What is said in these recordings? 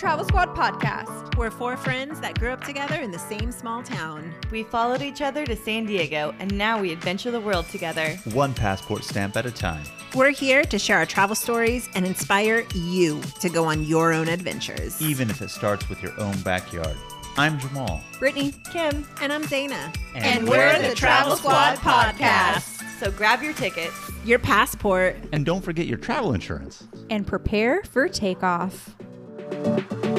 Travel Squad podcast. We're four friends that grew up together in the same small town. We followed each other to San Diego, and now we adventure the world together. One passport stamp at a time. We're here to share our travel stories and inspire you to go on your own adventures. Even if it starts with your own backyard. I'm Jamal. Brittany, Kim, And I'm Zaina. And we're the Travel Squad podcast. So grab your tickets. Your passport. And don't forget your travel insurance. And prepare for takeoff. Hello,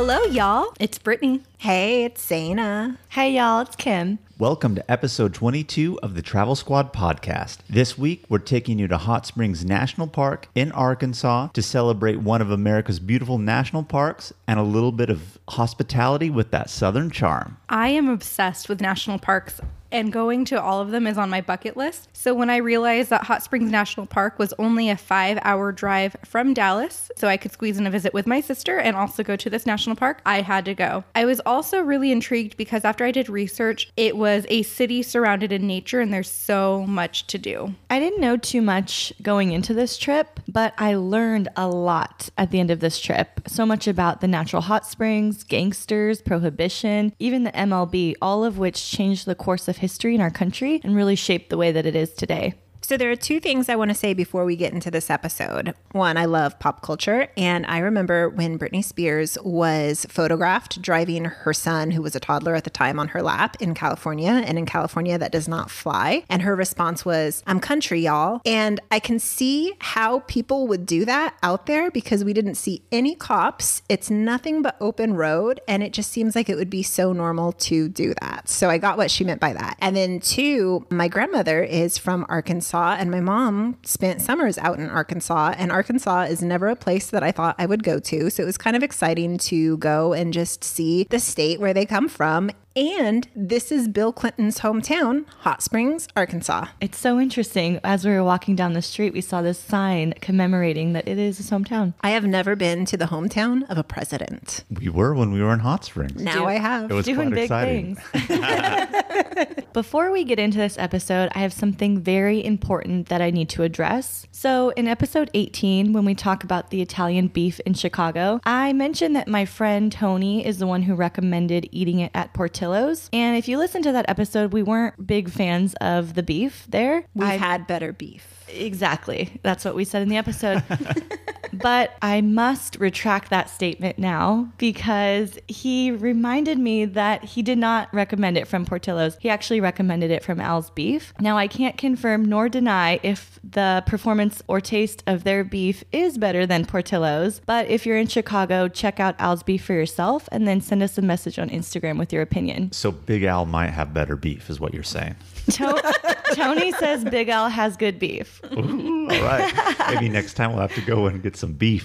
Hello, y'all. It's Brittany. Hey, it's Zaina. Hey, y'all, it's Kim. Welcome to episode 22 of the Travel Squad podcast. This week, we're taking you to Hot Springs National Park in Arkansas to celebrate one of America's beautiful national parks and a little bit of hospitality with that southern charm. I am obsessed with national parks. And going to all of them is on my bucket list. So when I realized that Hot Springs National Park was only a five hour drive from Dallas, so I could squeeze in a visit with my sister and also go to this national park, I had to go. I was also really intrigued because after I did research, it was a city surrounded in nature and there's so much to do. I didn't know too much going into this trip, but I learned a lot at the end of this trip. So much about the natural hot springs, gangsters, prohibition, even the MLB, all of which changed the course of history in our country and really shaped the way that it is today. So, there are two things I want to say before we get into this episode. One, I love pop culture. And I remember when Britney Spears was photographed driving her son, who was a toddler at the time, on her lap in California. And in California, that does not fly. And her response was, I'm country, y'all. And I can see how people would do that out there because we didn't see any cops. It's nothing but open road. And it just seems like it would be so normal to do that. So, I got what she meant by that. And then, two, my grandmother is from Arkansas and my mom spent summers out in Arkansas. And Arkansas is never a place that I thought I would go to. So it was kind of exciting to go and just see the state where they come from. And this is Bill Clinton's hometown, Hot Springs, Arkansas. It's so interesting. As we were walking down the street, we saw this sign commemorating that it is his hometown. I have never been to the hometown of a president. We were when we were in Hot Springs. Now I have. It was Doing quite big exciting. things. Before we get into this episode, I have something very important that I need to address. So, in episode 18, when we talk about the Italian beef in Chicago, I mentioned that my friend Tony is the one who recommended eating it at Portillo's. And if you listen to that episode, we weren't big fans of the beef there. We've I- had better beef. Exactly. That's what we said in the episode. but I must retract that statement now because he reminded me that he did not recommend it from Portillo's. He actually recommended it from Al's Beef. Now, I can't confirm nor deny if the performance or taste of their beef is better than Portillo's, but if you're in Chicago, check out Al's Beef for yourself and then send us a message on Instagram with your opinion. So Big Al might have better beef, is what you're saying. To- Tony says Big Al has good beef. All right. Maybe next time we'll have to go and get some beef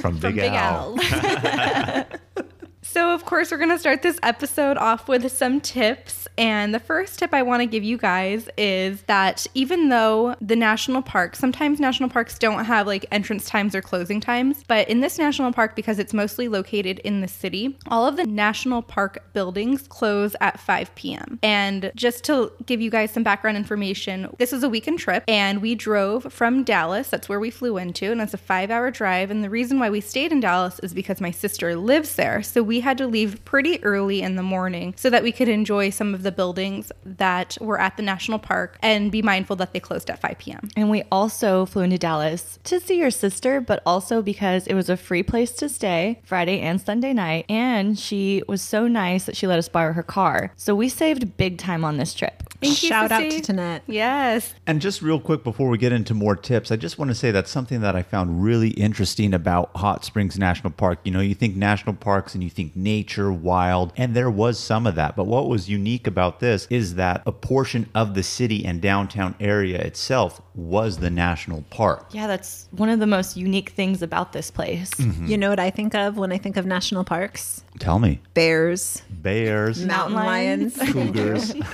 from Big, Big Al. Al. So, of course, we're going to start this episode off with some tips. And the first tip I want to give you guys is that even though the national park, sometimes national parks don't have like entrance times or closing times, but in this national park, because it's mostly located in the city, all of the national park buildings close at 5 p.m. And just to give you guys some background information, this was a weekend trip and we drove from Dallas. That's where we flew into, and it's a five hour drive. And the reason why we stayed in Dallas is because my sister lives there. So we had to leave pretty early in the morning so that we could enjoy some of the buildings that were at the national park and be mindful that they closed at 5 p.m. And we also flew into Dallas to see your sister, but also because it was a free place to stay Friday and Sunday night. And she was so nice that she let us borrow her car. So we saved big time on this trip. Thank you, Shout out to Tanette. Yes. And just real quick before we get into more tips, I just want to say that's something that I found really interesting about Hot Springs National Park. You know, you think national parks and you think nature, wild, and there was some of that. But what was unique about this is that a portion of the city and downtown area itself was the national park. Yeah, that's one of the most unique things about this place. Mm-hmm. You know what I think of when I think of national parks? Tell me. Bears, Bears, mountain lions. cougars.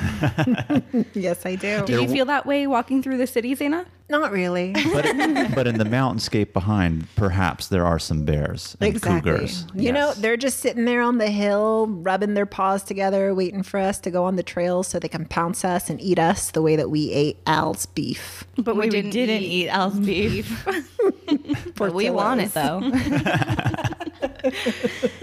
yes, I do. Did you feel that way walking through the city, Zaina? Not really. But but in the mountainscape behind, perhaps there are some bears and Exactly. cougars. You know, they're just sitting there on the hill, rubbing their paws together, waiting for us to go on the trail so they can pounce us and eat us the way that we ate Al's beef. But we, didn't, eat, Al's beef. but we want it though.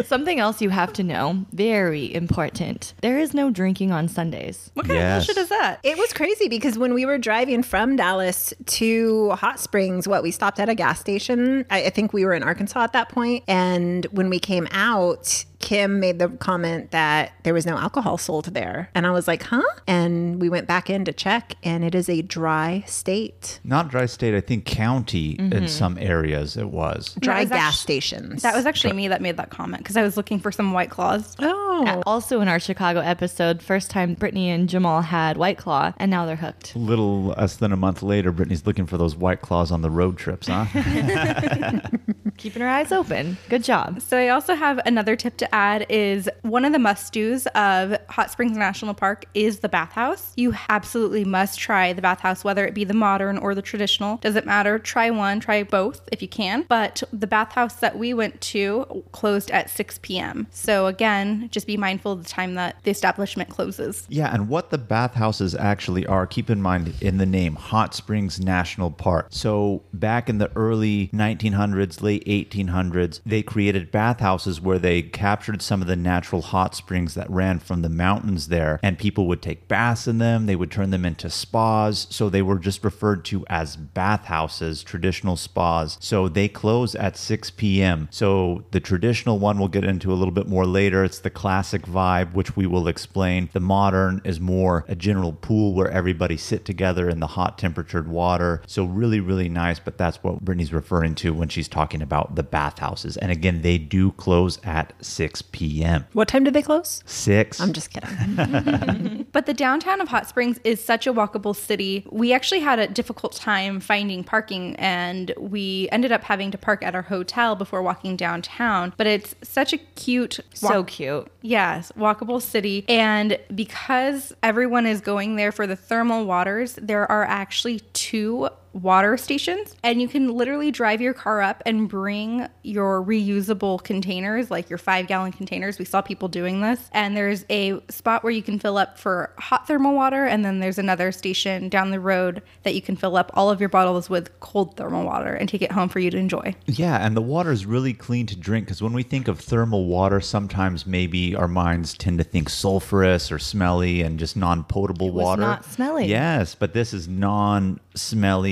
Something else you have to know, very important. There is no drinking on Sundays. What kind Yes. of bullshit is that? It was crazy because when we were driving from Dallas to Hot Springs, what we stopped at a gas station. I, I think we were in Arkansas at that point, and when we came out. Kim made the comment that there was no alcohol sold there. And I was like, huh? And we went back in to check, and it is a dry state. Not dry state, I think county in mm-hmm. some areas it was. Dry was gas actu- stations. That was actually me that made that comment because I was looking for some white claws. Oh. Also in our Chicago episode, first time Brittany and Jamal had White Claw, and now they're hooked. little less than a month later, Brittany's looking for those white claws on the road trips, huh? Keeping her eyes open. Good job. So I also have another tip to add is one of the must-dos of Hot Springs National Park is the bathhouse. You absolutely must try the bathhouse whether it be the modern or the traditional. Doesn't matter. Try one, try both if you can. But the bathhouse that we went to closed at 6 p.m. So again, just be mindful of the time that the establishment closes. yeah, and what the bathhouses actually are, keep in mind in the name Hot Springs National Park. So, back in the early 1900s, late 1800s, they created bathhouses where they captured some of the natural hot springs that ran from the mountains there, and people would take baths in them. They would turn them into spas. So, they were just referred to as bathhouses, traditional spas. So, they close at 6 p.m. So, the traditional one we'll get into a little bit more later. It's the classic vibe, which we will explain. The modern is more a general pool where everybody sit together in the hot temperatured water. So really, really nice. But that's what Brittany's referring to when she's talking about the bathhouses. And again, they do close at 6 p.m. What time did they close? 6. I'm just kidding. But the downtown of Hot Springs is such a walkable city. We actually had a difficult time finding parking and we ended up having to park at our hotel before walking downtown. But it's such a cute, So cute. Yes, walkable city. And because everyone is going there for the thermal waters, there are actually two water stations and you can literally drive your car up and bring your reusable containers like your five gallon containers we saw people doing this and there's a spot where you can fill up for hot thermal water and then there's another station down the road that you can fill up all of your bottles with cold thermal water and take it home for you to enjoy Yeah, and the water is really clean to drink because when we think of thermal water, sometimes maybe our minds tend to think sulfurous or smelly and just non potable was water. not smelly. Yes, but this is non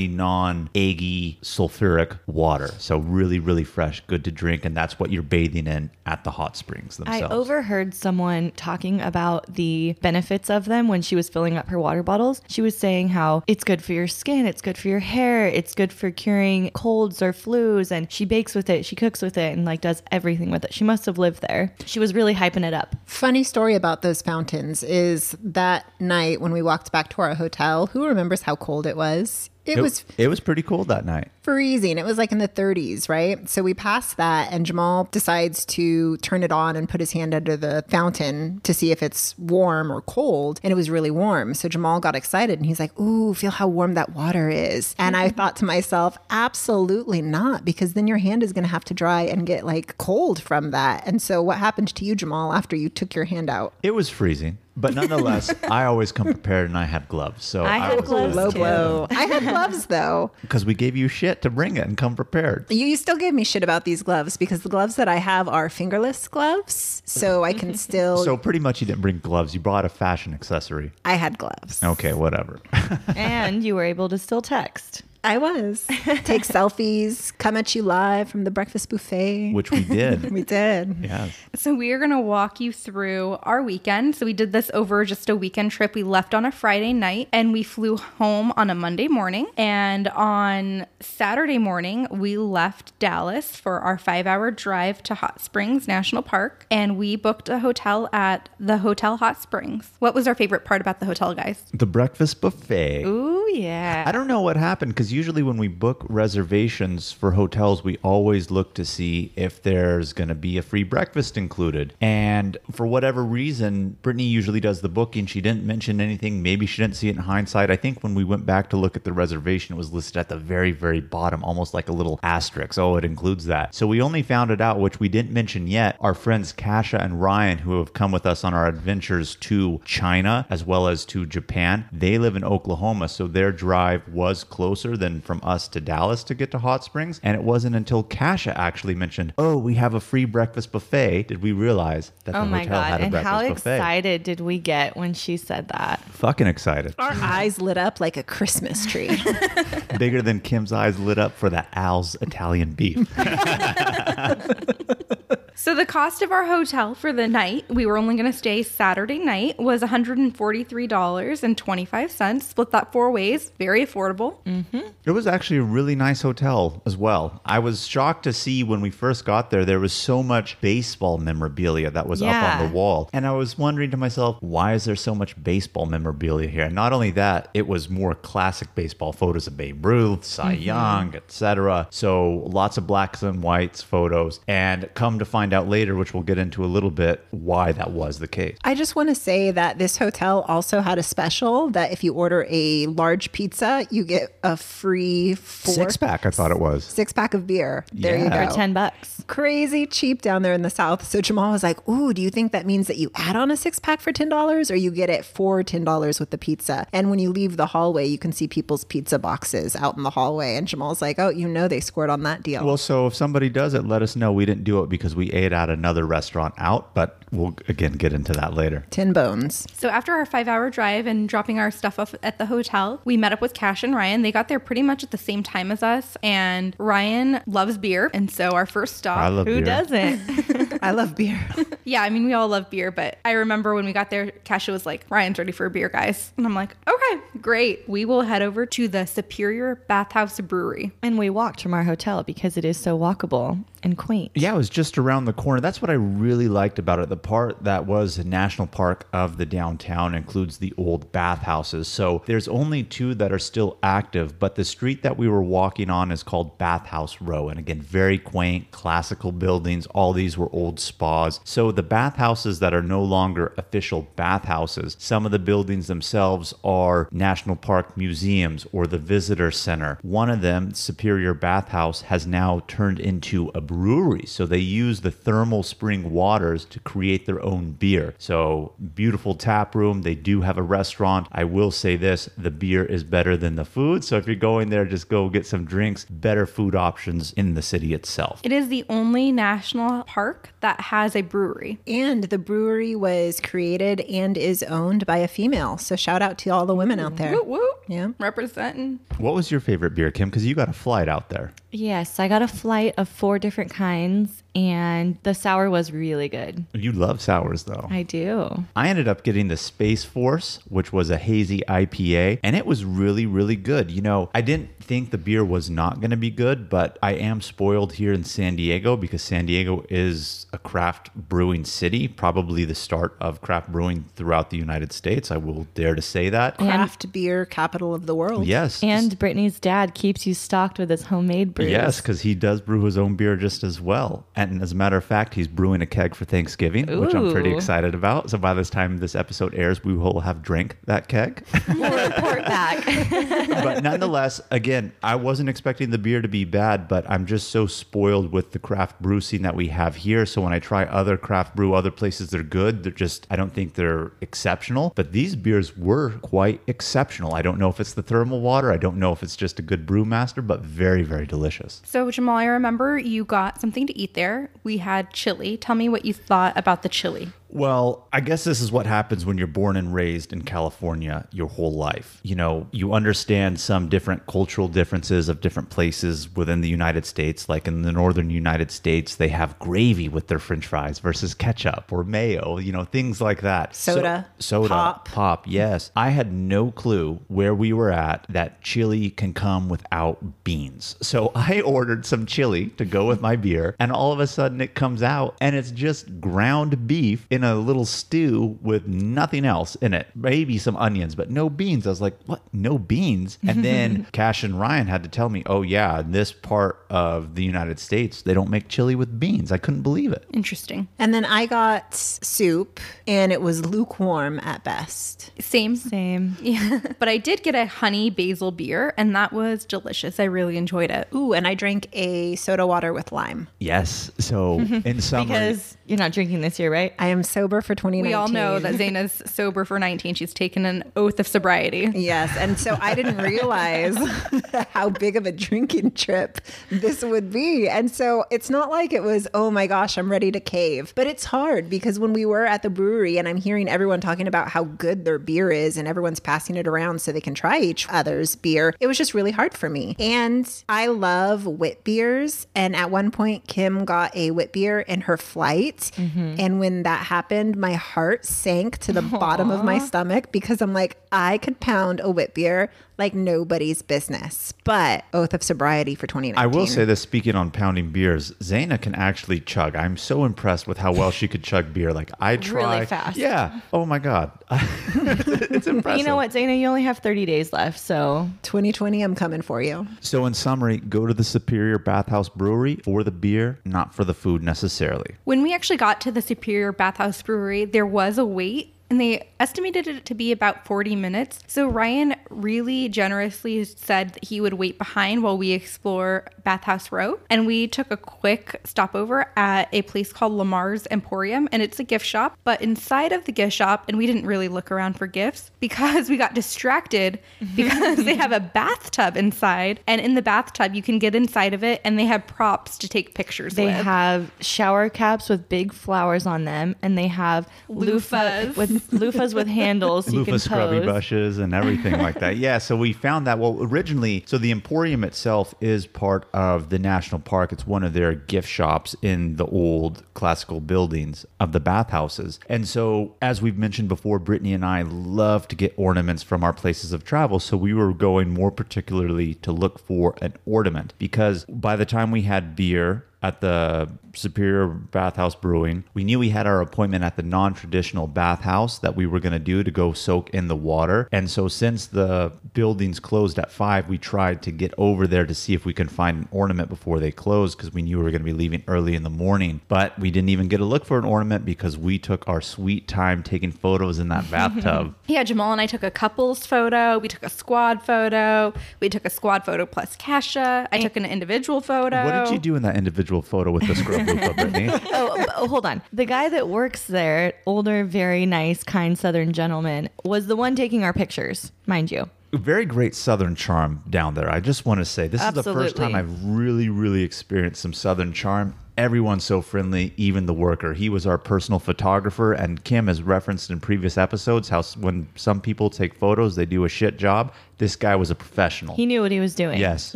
smelly, non eggy, sulfuric water. So really, really fresh, good to drink. And that's what you're bathing in at the hot springs themselves. I themselves. overheard someone talking about the benefits of them when she was filling up her water bottles. She was saying how it's good for your skin, it's good for your hair, it's good for curing colds or flus, and she bakes with it, she cooks with it, and like does everything with it. She must have lived there. She was really hyping it up. Funny story about those fountains is that night when we walked back to our hotel, who remembers how cold it was? It, it was it was pretty cool that night. Freezing. It was like in the 30s, right? So we passed that, and Jamal decides to turn it on and put his hand under the fountain to see if it's warm or cold. And it was really warm. So Jamal got excited and he's like, Ooh, feel how warm that water is. And I thought to myself, Absolutely not, because then your hand is going to have to dry and get like cold from that. And so what happened to you, Jamal, after you took your hand out? It was freezing. But nonetheless, I always come prepared and I had gloves. So I had gloves Low blow. I had gloves though. because we gave you shit to bring it and come prepared. You, you still gave me shit about these gloves because the gloves that I have are fingerless gloves, so I can still. So pretty much you didn't bring gloves. You brought a fashion accessory. I had gloves. Okay, whatever. and you were able to still text. I was take selfies, come at you live from the breakfast buffet. Which we did. we did. yes. So we are going to walk you through our weekend. So we did this over just a weekend trip. We left on a Friday night and we flew home on a Monday morning. And on Saturday morning, we left Dallas for our 5-hour drive to Hot Springs National Park and we booked a hotel at the Hotel Hot Springs. What was our favorite part about the hotel, guys? The breakfast buffet. Ooh, yeah. I don't know what happened because usually when we book reservations for hotels, we always look to see if there's going to be a free breakfast included. And for whatever reason, Brittany usually does the booking. She didn't mention anything. Maybe she didn't see it in hindsight. I think when we went back to look at the reservation, it was listed at the very, very bottom, almost like a little asterisk. Oh, it includes that. So we only found it out, which we didn't mention yet. Our friends Kasha and Ryan, who have come with us on our adventures to China as well as to Japan, they live in Oklahoma. So their drive was closer than from us to Dallas to get to Hot Springs. And it wasn't until Kasha actually mentioned, Oh, we have a free breakfast buffet, did we realize that Oh the hotel god! had a And breakfast how buffet. excited did we get when she said that? Fucking excited. Our eyes lit up like a Christmas tree. Bigger than Kim's eyes lit up for the Al's Italian beef. So the cost of our hotel for the night, we were only going to stay Saturday night, was $143.25. Split that four ways, very affordable. Mm-hmm. It was actually a really nice hotel as well. I was shocked to see when we first got there, there was so much baseball memorabilia that was up on the wall. And I was wondering to myself, why is there so much baseball memorabilia here? And not only that, it was more classic baseball photos of Babe Ruth, Cy mm-hmm. Young, etc. So lots of blacks and whites photos. And come to find out later, which we'll get into a little bit, why that was the case. I just want to say that this hotel also had a special that if you order a large pizza, you get a free four, Six pack, I thought it was. six pack of beer. There you go. For ten bucks. Crazy cheap down there in the South. So Jamal was like, Ooh, do you think that means that you add on a six pack for $10 or you get it for $10 with the pizza? And when you leave the hallway, you can see people's pizza boxes out in the hallway. And Jamal's like, Oh, you know, they scored on that deal. Well, so if somebody does it, let us know. We didn't do it because we ate at another restaurant out, but we'll again get into that later. 10 bones. So after our five hour drive and dropping our stuff off at the hotel, we met up with Cash and Ryan. They got there pretty much at the same time as us. And Ryan loves beer. And so our first stop. I love Who beer. doesn't? I love beer. yeah, I mean, we all love beer. But I remember when we got there, Cash was like, Ryan's ready for a beer, guys. And I'm like, okay, great. We will head over to the Superior Bathhouse Brewery. and we walked from our hotel because it is so walkable and quaint. Yeah, it was just around the corner. That's what I really liked about it. The part that was a national park of the downtown includes the old bathhouses. So there's only two that are still active, but the street that we were walking on is called Bathhouse Row. And again, very quaint, classical buildings. All these were old spas. So the bathhouses that are no longer official bathhouses, some of the buildings themselves are national park museums or the visitor center. One of them, Superior Bathhouse, has now turned into a brewery. So they use the thermal spring waters to create their own beer. So beautiful tap room. They do have a restaurant. I will say this the beer is better than the food. So if you're going there, just go get some drinks, better food options in the city itself. It is the only national park that has a brewery. And the brewery was created and is owned by a female. So shout out to all the women out there. Woo woo. Yeah. Representing. What was your favorite beer, Kim? Because you got a flight out there. Yes, I got a flight of four different kinds, and the sour was really good. You love sours, though. I do. I ended up getting the Space Force, which was a hazy IPA, and it was really, really good. You know, I didn't think the beer was not going to be good, but I am spoiled here in San Diego because San Diego is a craft brewing city, probably the start of craft brewing throughout the United States. I will dare to say that. Craft beer capital of the world. Yes. And Brittany's dad keeps you stocked with his homemade brews. Yes, because he does brew his own beer just as well. And as a matter of fact, he's brewing a keg for Thanksgiving, which I'm pretty excited about. So by this time this episode airs, we will have drank that keg. we'll report back. but nonetheless, again, I wasn't expecting the beer to be bad, but I'm just so spoiled with the craft brew scene that we have here. So when I try other craft brew, other places, they're good. They're just, I don't think they're exceptional. But these beers were quite exceptional. I don't know if it's the thermal water. I don't know if it's just a good brewmaster, but very, very delicious. So, Jamal, I remember you got something to eat there. We had chili. Tell me what you thought about the chili. Well, I guess this is what happens when you're born and raised in California your whole life. You know, you understand some different cultural differences of different places within the United States. Like in the northern United States, they have gravy with their french fries versus ketchup or mayo, you know, things like that. Soda, So- soda, pop. pop, yes. I had no clue where we were at that chili can come without beans. So I ordered some chili to go with my beer, and all of a sudden it comes out and it's just ground beef in a little stew with nothing else in it, maybe some onions, but no beans. I was like, what? No beans? And then Cash and Ryan had to tell me, oh, yeah, in this part of the United States, they don't make chili with beans. I couldn't believe it. Interesting. And then I got soup, and it was lukewarm at best. Same. Same. Yeah. But I did get a honey basil beer, and that was delicious. I really enjoyed it. Ooh, and I drank a soda water with lime. Yes. So in summer, Because you're not drinking this year, right? I am sober for 2019. We all know that Zaina's sober for 19. She's taken an oath of sobriety. Yes, and so I didn't realize how big of a drinking trip this would be. And so it's not like it was, oh my gosh, I'm ready to cave. But it's hard because when we were at the brewery and I'm hearing everyone talking about how good their beer is and everyone's passing it around so they can try each other's beer, it was just really hard for me. And I love wit beers. And at one point, Kim got a wit beer in her flight. Mm-hmm. And when that happened, my heart sank to the bottom of my stomach because I'm like, I could pound a wit beer like nobody's business. But oath of sobriety for 2019. I will say this speaking on pounding beers, Zaina can actually chug. I'm so impressed with how well she could chug beer. Like I try really fast. Yeah. Oh my god. it's impressive. You know what, Zaina? You only have 30 days left, so 2020, I'm coming for you. So in summary, go to the Superior Bathhouse Brewery for the beer, not for the food necessarily. When we actually got to the Superior Bathhouse Brewery, there was a wait. And they estimated it to be about 40 minutes. So Ryan really generously said that he would wait behind while we explore Bathhouse Row. And we took a quick stopover at a place called Lamar's Emporium. And it's a gift shop. But inside of the gift shop, and we didn't really look around for gifts because we got distracted because they have a bathtub inside. And in the bathtub, you can get inside of it and they have props to take pictures they with. have shower caps with big flowers on them, and they have loofah Loofahs. with loofahs with handles you loofah scrubby pose. brushes and everything like that. Yeah, so we found that. Well, originally, so the Emporium itself is part of the national park. It's one of their gift shops in the old classical buildings of the bathhouses. And so, as we've mentioned before, Brittany and I love to get ornaments from our places of travel. So we were going more particularly to look for an ornament because by the time we had beer at the Superior Bathhouse Brewing. We knew we had our appointment at the non traditional bathhouse that we were going to do to go soak in the water. And so, since the buildings closed at five, we tried to get over there to see if we can find an ornament before they closed because we knew we were going to be leaving early in the morning. But we didn't even get a look for an ornament because we took our sweet time taking photos in that bathtub. Yeah, Jamal and I took a couples photo. We took a squad photo. We took a squad photo plus Kasha. I took an individual photo. What did you do in that individual photo with the scrub loofah, Brittany? oh, oh, oh, hold on. The guy that works there, older, very nice, kind Southern gentleman, was the one taking our pictures, mind you. very great southern charm down there. I just want to say this is the first time I've really, really experienced some southern charm. Everyone's so friendly, even the worker. He was our personal photographer, and Kim has referenced in previous episodes how when some people take photos, they do a shit job. This guy was a professional. He knew what he was doing. yes.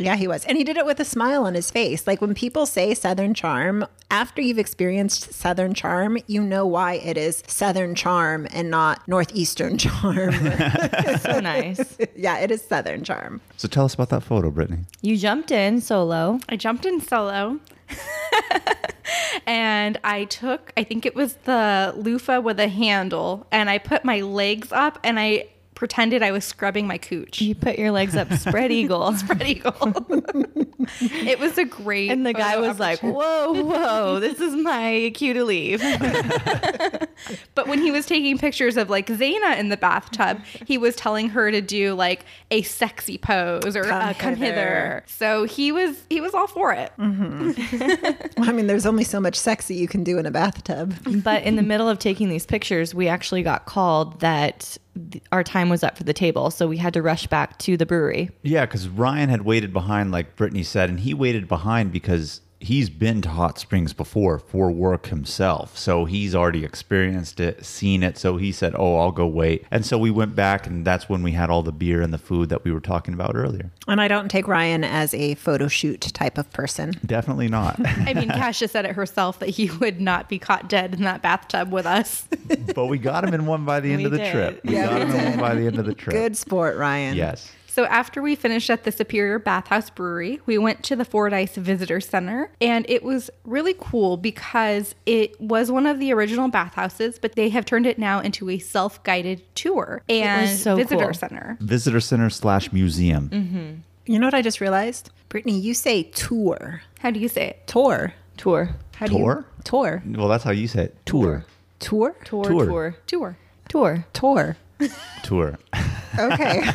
Yeah, he was. And he did it with a smile on his face. Like when people say Southern charm, after you've experienced Southern charm, you know why it is Southern charm and not Northeastern charm. So nice. yeah, it is Southern charm. So tell us about that photo, Brittany. You jumped in solo. I jumped in solo. and I took, I think it was the loofah with a handle, and I put my legs up and I pretended I was scrubbing my cooch. You put your legs up, spread eagle. Spread eagle. it was a great. And the guy was like, whoa, whoa, this is my cue to leave. But when he was taking pictures of like Zaina in the bathtub, he was telling her to do like a sexy pose or Come uh, come hither. hither. So he was he was all for it. I mean, there's only so much sexy you can do in a bathtub. but in the middle of taking these pictures, we actually got called that our time was up for the table. So we had to rush back to the brewery. Yeah, because Ryan had waited behind, like Brittany said, and he waited behind because he's been to Hot Springs before for work himself. So he's already experienced it, seen it. So he said, Oh, I'll go wait. And so we went back, and that's when we had all the beer and the food that we were talking about earlier. And I don't take Ryan as a photo shoot type of person. Definitely not. I mean, Kasha said it herself that he would not be caught dead in that bathtub with us. but we got him in one by the end We of the did. trip. We Yeah, got we him in one by the end of the trip. Good sport, Ryan. Yes. So after we finished at the Superior Bathhouse Brewery, we went to the Fordyce Visitor Center, and it was really cool because it was one of the original bathhouses, but they have turned it now into a self-guided tour and so visitor cool. center. Visitor center slash museum. Mm-hmm. You know what I just realized? Brittany, you say tour. How do you say it? Tour. Tour. How do you- Tour? Tour. Well, that's how you say it. Tour. Tour? Tour. Tour. Tour. Tour. Tour. Tour. Tour. Okay.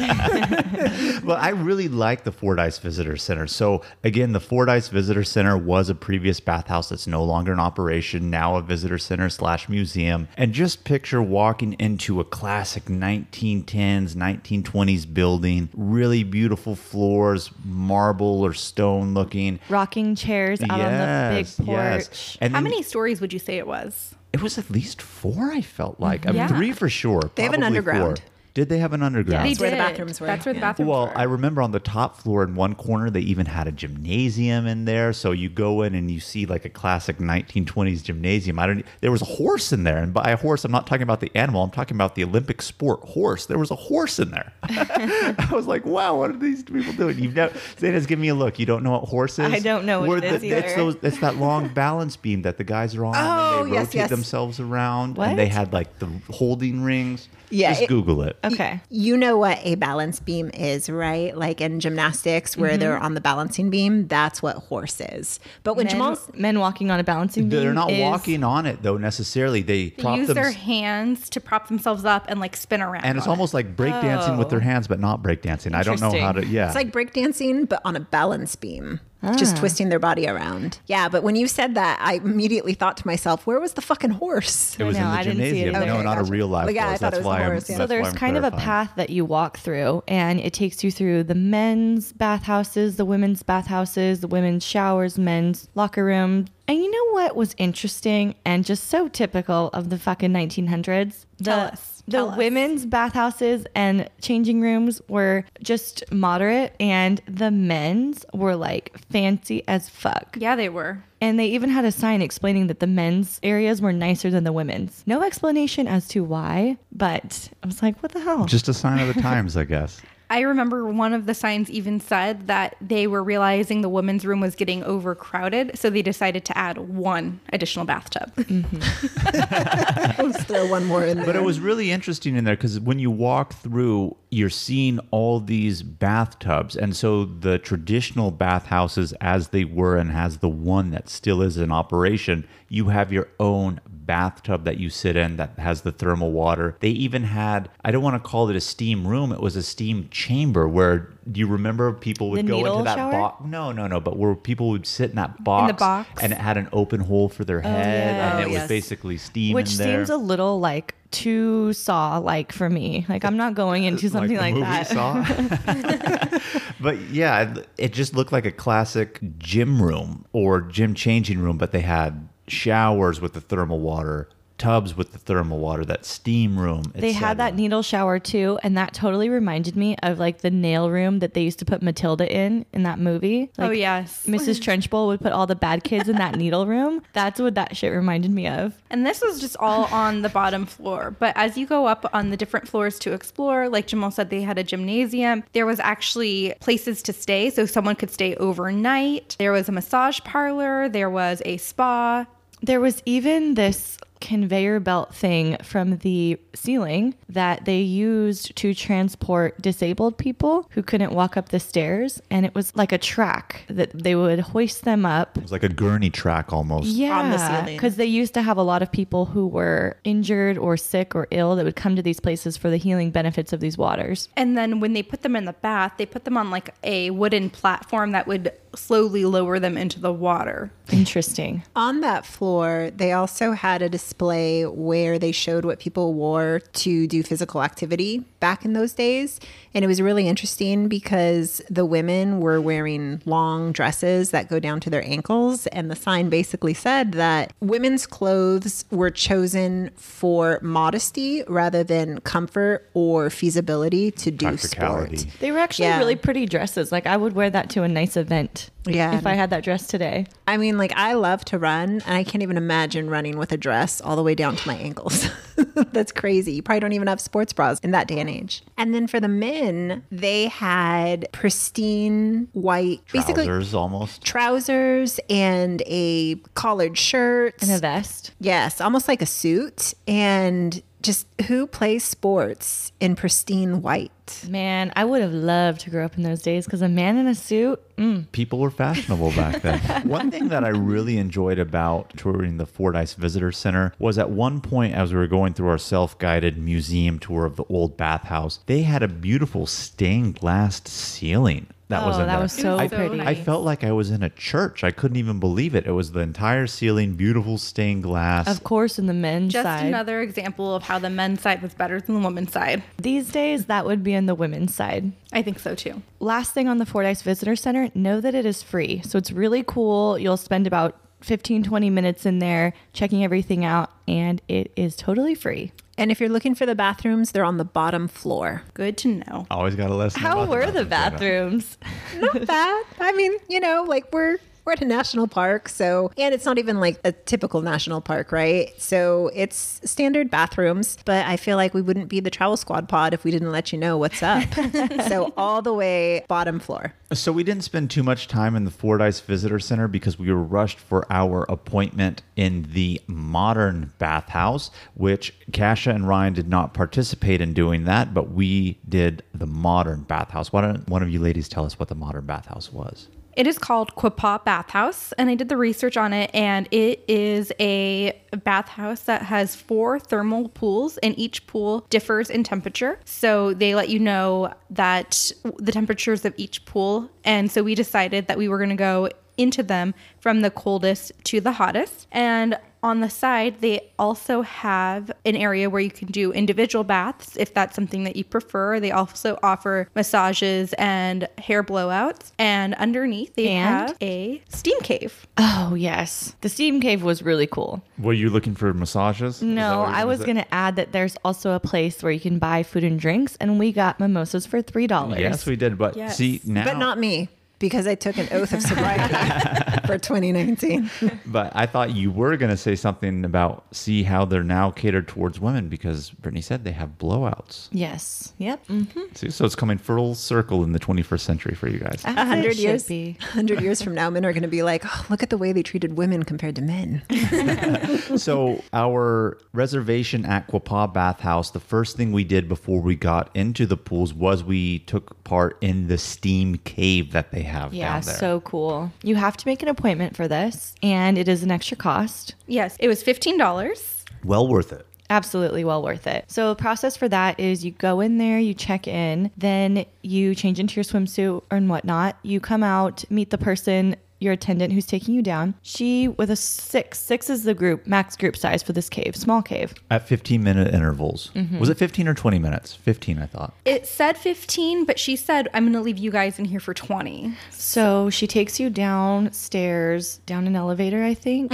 Well, I really like the Fordyce Visitor Center. So, again, the Fordyce Visitor Center was a previous bathhouse that's no longer in operation, now a visitor center slash museum. And just picture walking into a classic 1910s, 1920s building, really beautiful floors, marble or stone looking. Rocking chairs out on the big porch. yes. And How then many stories would you say it was? It was at least four, I felt like. I mean, Yeah. three for sure. They have an probably underground. Four. Did they have an underground? That's where the did. bathrooms were, That's where the yeah. bathrooms Well, were. I remember on the top floor in one corner, they even had a gymnasium in there. So you go in and you see like a classic 1920s gymnasium. I don't. There was a horse in there, and by a horse, I'm not talking about the animal. I'm talking about the Olympic sport horse. There was a horse in there. I was like, wow, what are these people doing? You've never. Zaina's giving me a look. You don't know what horse is? I don't know what Where it is the- It's, either. those, it's that long balance beam that the guys are on. Oh, and they oh, yes, rotate yes. themselves around, What? and they had like the holding rings. Yeah, just it- Google it. Okay. You know what a balance beam is, right? Like in gymnastics, where mm-hmm. they're on the balancing beam, that's what horse is. But when Men, Jamal's men walking on a balancing beam. They're not is- walking on it though necessarily. They They prop use them, their hands to prop themselves up and like spin around. and it's on it. almost like breakdancing with their oh. hands, but not breakdancing. I don't know how to. Yeah, It's like breakdancing, but on a balance beam, just ah. twisting their body around. Yeah, but when you said that, I immediately thought to myself, where was the fucking horse? it was I in the I didn't see it gymnasium. either. no, Okay, not gotcha. a real life Well, yeah, horse. That's was the why I'm. horse, yeah. So that's why there's I'm kind of a path that you walk through, and it takes you through the men's bathhouses, the women's bathhouses, the women's showers, men's locker room. And you know what was interesting and just so typical of the fucking 1900s? The, Tell us. The Tell us. women's bathhouses and changing rooms were just moderate, and the men's were like fancy as fuck. Yeah, they were. And they even had a sign explaining that the men's areas were nicer than the women's. No explanation as to why, but I was like, what the hell? Just a sign of the times, I guess. I remember one of the signs even said that they were realizing the women's room was getting overcrowded, so they decided to add one additional bathtub. Mm-hmm. Let's throw one more in there. But it was really interesting in there because when you walk through, you're seeing all these bathtubs. And so the traditional bathhouses, as they were and has the one that still is in operation, you have your own bathtub that you sit in that has the thermal water. They even had, I don't want to call it a steam room, it was a steam chamber where. Do you remember people would The go into that box? No, no, no. But where people would sit in that box, box? and it had an open hole for their oh, head, yeah. and Oh, it was yes. basically steam Which in there. seems a little like too saw like for me. Like I'm not going into something like, movie that. Saw. but yeah, it just looked like a classic gym room or gym changing room, but they had showers with the thermal water, tubs with the thermal water, that steam room. They had that needle shower too, and that totally reminded me of like the nail room that they used to put Matilda in in that movie. oh, yes. Mrs. Trunchbull would put all the bad kids in that needle room. That's what that shit reminded me of. And this was just all on the bottom floor. But as you go up on the different floors to explore, like Jamal said, they had a gymnasium. There was actually places to stay, so someone could stay overnight. There was a massage parlor. There was a spa. There was even this conveyor belt thing from the ceiling that they used to transport disabled people who couldn't walk up the stairs. And it was like a track that they would hoist them up. It was like a gurney track almost. Yeah, On the because they used to have a lot of people who were injured or sick or ill that would come to these places for the healing benefits of these waters. And then when they put them in the bath, they put them on like a wooden platform that would slowly lower them into the water. Interesting. On that floor, they also had a display where they showed what people wore to do physical activity back in those days. And it was really interesting because the women were wearing long dresses that go down to their ankles. And the sign basically said that women's clothes were chosen for modesty rather than comfort or feasibility to do sport. They were actually Yeah. really pretty dresses. Like I would wear that to a nice event. Yeah. if I had that dress today. I mean, like, I love to run, and I can't even imagine running with a dress all the way down to my ankles. That's crazy. You probably don't even have sports bras in that day and age. And then for the men, they had pristine white, basically Trousers almost. trousers and a collared shirt. And a vest. Yes, almost like a suit. And just who plays sports in pristine white? Man, I would have loved to grow up in those days because a man in a suit, mm, People were fashionable back then. one thing that I really enjoyed about touring the Fordyce Visitor Center was at one point, as we were going through our self guided museum tour of the old bathhouse, they had a beautiful stained glass ceiling. That was Oh, in that there. was so I, pretty. I felt like I was in a church. I couldn't even believe it. It was the entire ceiling, beautiful stained glass. of course, in the men's side. Just side. another example of how the men's side was better than the women's side. These days, that would be in the women's side. I think so too. Last thing on the Fordyce Visitor Center, know that it is free. So it's really cool. You'll spend about 15, 20 minutes in there checking everything out, and it is totally free. And if you're looking for the bathrooms, they're on the bottom floor. Good to know. Always got to listen. How about were the bathrooms. bathrooms? Not bad. I mean, you know, like we're we're at a national park, so and it's not even like a typical national park, right? So it's standard bathrooms, but I feel like we wouldn't be the travel squad pod if we didn't let you know what's up. so all the way bottom floor. So we didn't spend too much time in the Fordyce Visitor Center because we were rushed for our appointment in the modern bathhouse, which Kasha and Ryan did not participate in doing that, but we did the modern bathhouse. Why don't one of you ladies tell us what the modern bathhouse was? It is called Quapaw Bathhouse, and I did the research on it, and it is a bathhouse that has four thermal pools, and each pool differs in temperature. So they let you know that the temperatures of each pool, and so we decided that we were going to go into them from the coldest to the hottest. And on the side, they also have an area where you can do individual baths if that's something that you prefer. They also offer massages and hair blowouts. And underneath, they And? have a steam cave. oh, yes. The steam cave was really cool. Were you looking for massages? No, I was going to add that there's also a place where you can buy food and drinks, and we got mimosas for $3. Yes, we did. But Yes. see now, But not me. Because I took an oath of sobriety for 2019. But I thought you were going to say something about see how they're now catered towards women because Brittany said they have blowouts. Yes. Yep. Mm-hmm. See, so it's coming full circle in the 21st century for you guys. A hundred years, be. hundred years from now, men are going to be like, oh, "Look at the way they treated women compared to men." so our reservation at Quapaw Bathhouse, the first thing we did before we got into the pools was we took part in the steam cave that they have Yeah, down there. so cool. You have to make an appointment for this, and it is an extra cost. Yes, it was $15. well worth it. Absolutely well worth it. So, the process for that is you go in there, you check in, then you change into your swimsuit and whatnot. You come out, meet the person, your attendant who's taking you down. She, with a six, six is the group, max group size for this cave, small cave. At 15 minute intervals. Mm-hmm. Was it 15 or 20 minutes? 15, I thought. It said 15, but she said, I'm going to leave you guys in here for 20. So she takes you downstairs, down an elevator, I think,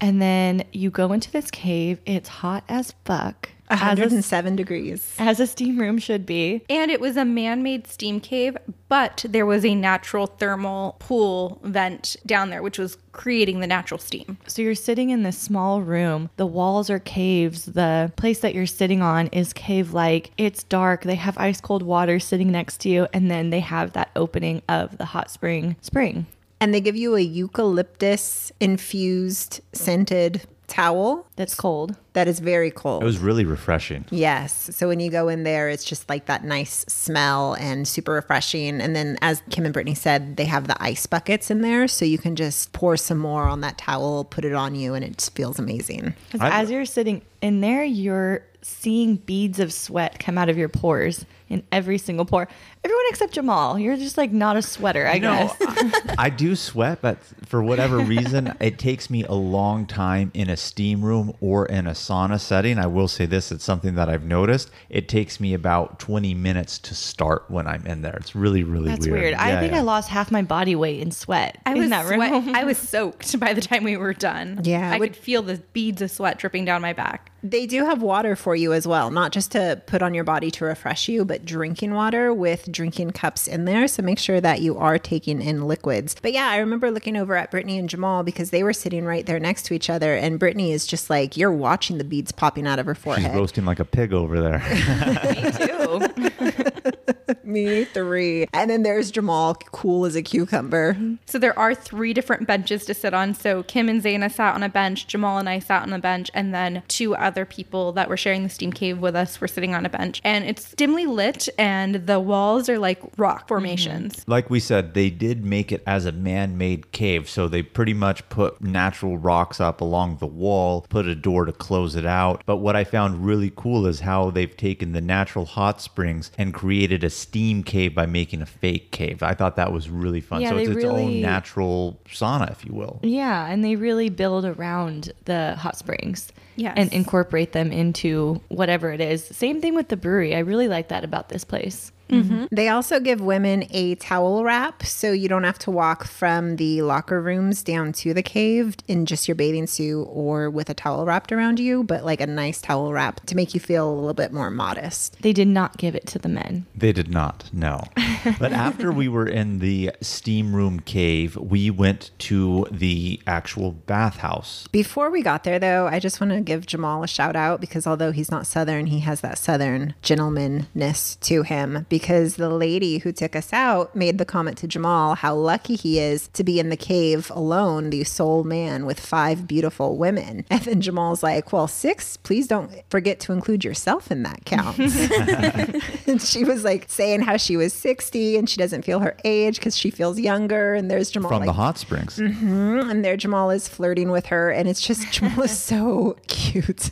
and then you go into this cave. It's hot as fuck, as a, 107 degrees. as a steam room should be. And it was a man made steam cave, but there was a natural thermal pool vent down there, which was creating the natural steam. So you're sitting in this small room. The walls are caves. The place that you're sitting on is cave like. It's dark. They have ice cold water sitting next to you, and then they have that opening of the hot spring spring. And they give you a eucalyptus infused scented towel That's cold. that is very cold. It was really refreshing. Yes. So when you go in there, it's just like that nice smell and super refreshing. And then, as Kim and Brittany said, they have the ice buckets in there. So you can just pour some more on that towel, put it on you, and it just feels amazing. I- as you're sitting in there, you're seeing beads of sweat come out of your pores in every single pore. Everyone except Jamal. You're just like not a sweater, I You know, guess. I do sweat, but for whatever reason, it takes me a long time in a steam room or in a sauna setting. I will say this it's something that I've noticed. It takes me about 20 minutes to start when I'm in there. It's really, really weird. That's weird. weird. I Yeah, think yeah. I lost half my body weight in sweat I in was that sweat- room. I was soaked by the time we were done. Yeah, I would- could feel the beads of sweat dripping down my back. They do have water for you as well, not just to put on your body to refresh you, but drinking water with drinking cups in there. So make sure that you are taking in liquids. But yeah, I remember looking over at Brittany and Jamal because they were sitting right there next to each other. And Brittany is just like, you're watching the beads popping out of her forehead. She's roasting like a pig over there. Me too. Me three. And then there's Jamal, cool as a cucumber. So there are three different benches to sit on. So Kim and Zaina sat on a bench, Jamal and I sat on a bench, and then two other people that were sharing the steam cave with us were sitting on a bench. And it's dimly lit, and the walls are like rock mhm. formations. like we said, they did make it as a man made cave. So they pretty much put natural rocks up along the wall, put a door to close it out. But what I found really cool is how they've taken the natural hot springs and created a steam cave by making a fake cave. I thought that was really fun. Yeah, so it's they its own really- natural sauna, if you will. Yeah, and they really build around the hot springs. Yes. And incorporate them into whatever it is. Same thing with the brewery. I really like that about this place. Mm-hmm. They also give women a towel wrap so you don't have to walk from the locker rooms down to the cave in just your bathing suit or with a towel wrapped around you, but like a nice towel wrap to make you feel a little bit more modest. They did not give it to the men. They did not, no. but after we were in the steam room cave, we went to the actual bathhouse. Before we got there, though, I just want to give Jamal a shout out because although he's not Southern, he has that Southern gentlemanness to him. Because the lady who took us out made the comment to Jamal how lucky he is to be in the cave alone, the sole man with five beautiful women. And then Jamal's like, Well, six, please don't forget to include yourself in that count. and she was like saying how she was 60 and she doesn't feel her age because she feels younger. And there's Jamal From like, the hot springs. Mm-hmm. and there Jamal is flirting with her, and it's just Jamal is so cute.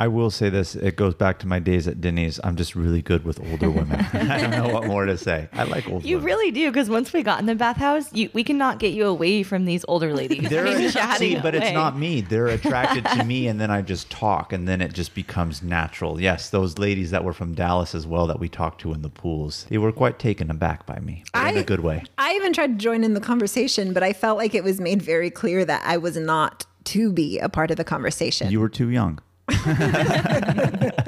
I will say this: it goes back to my days at Denny's. I'm just really good with older women. I don't know what more to say. I like old You women. really do, because once we got in the bathhouse, you, we cannot get you away from these older ladies. They're They're see, chatting but it's not me. They're attracted to me, and then I just talk, and then it just becomes natural. Yes, those ladies that were from Dallas as well that we talked to in the pools, they were quite taken aback by me, but in a good way. I even tried to join in the conversation, but I felt like it was made very clear that I was not to be a part of the conversation. You were too young.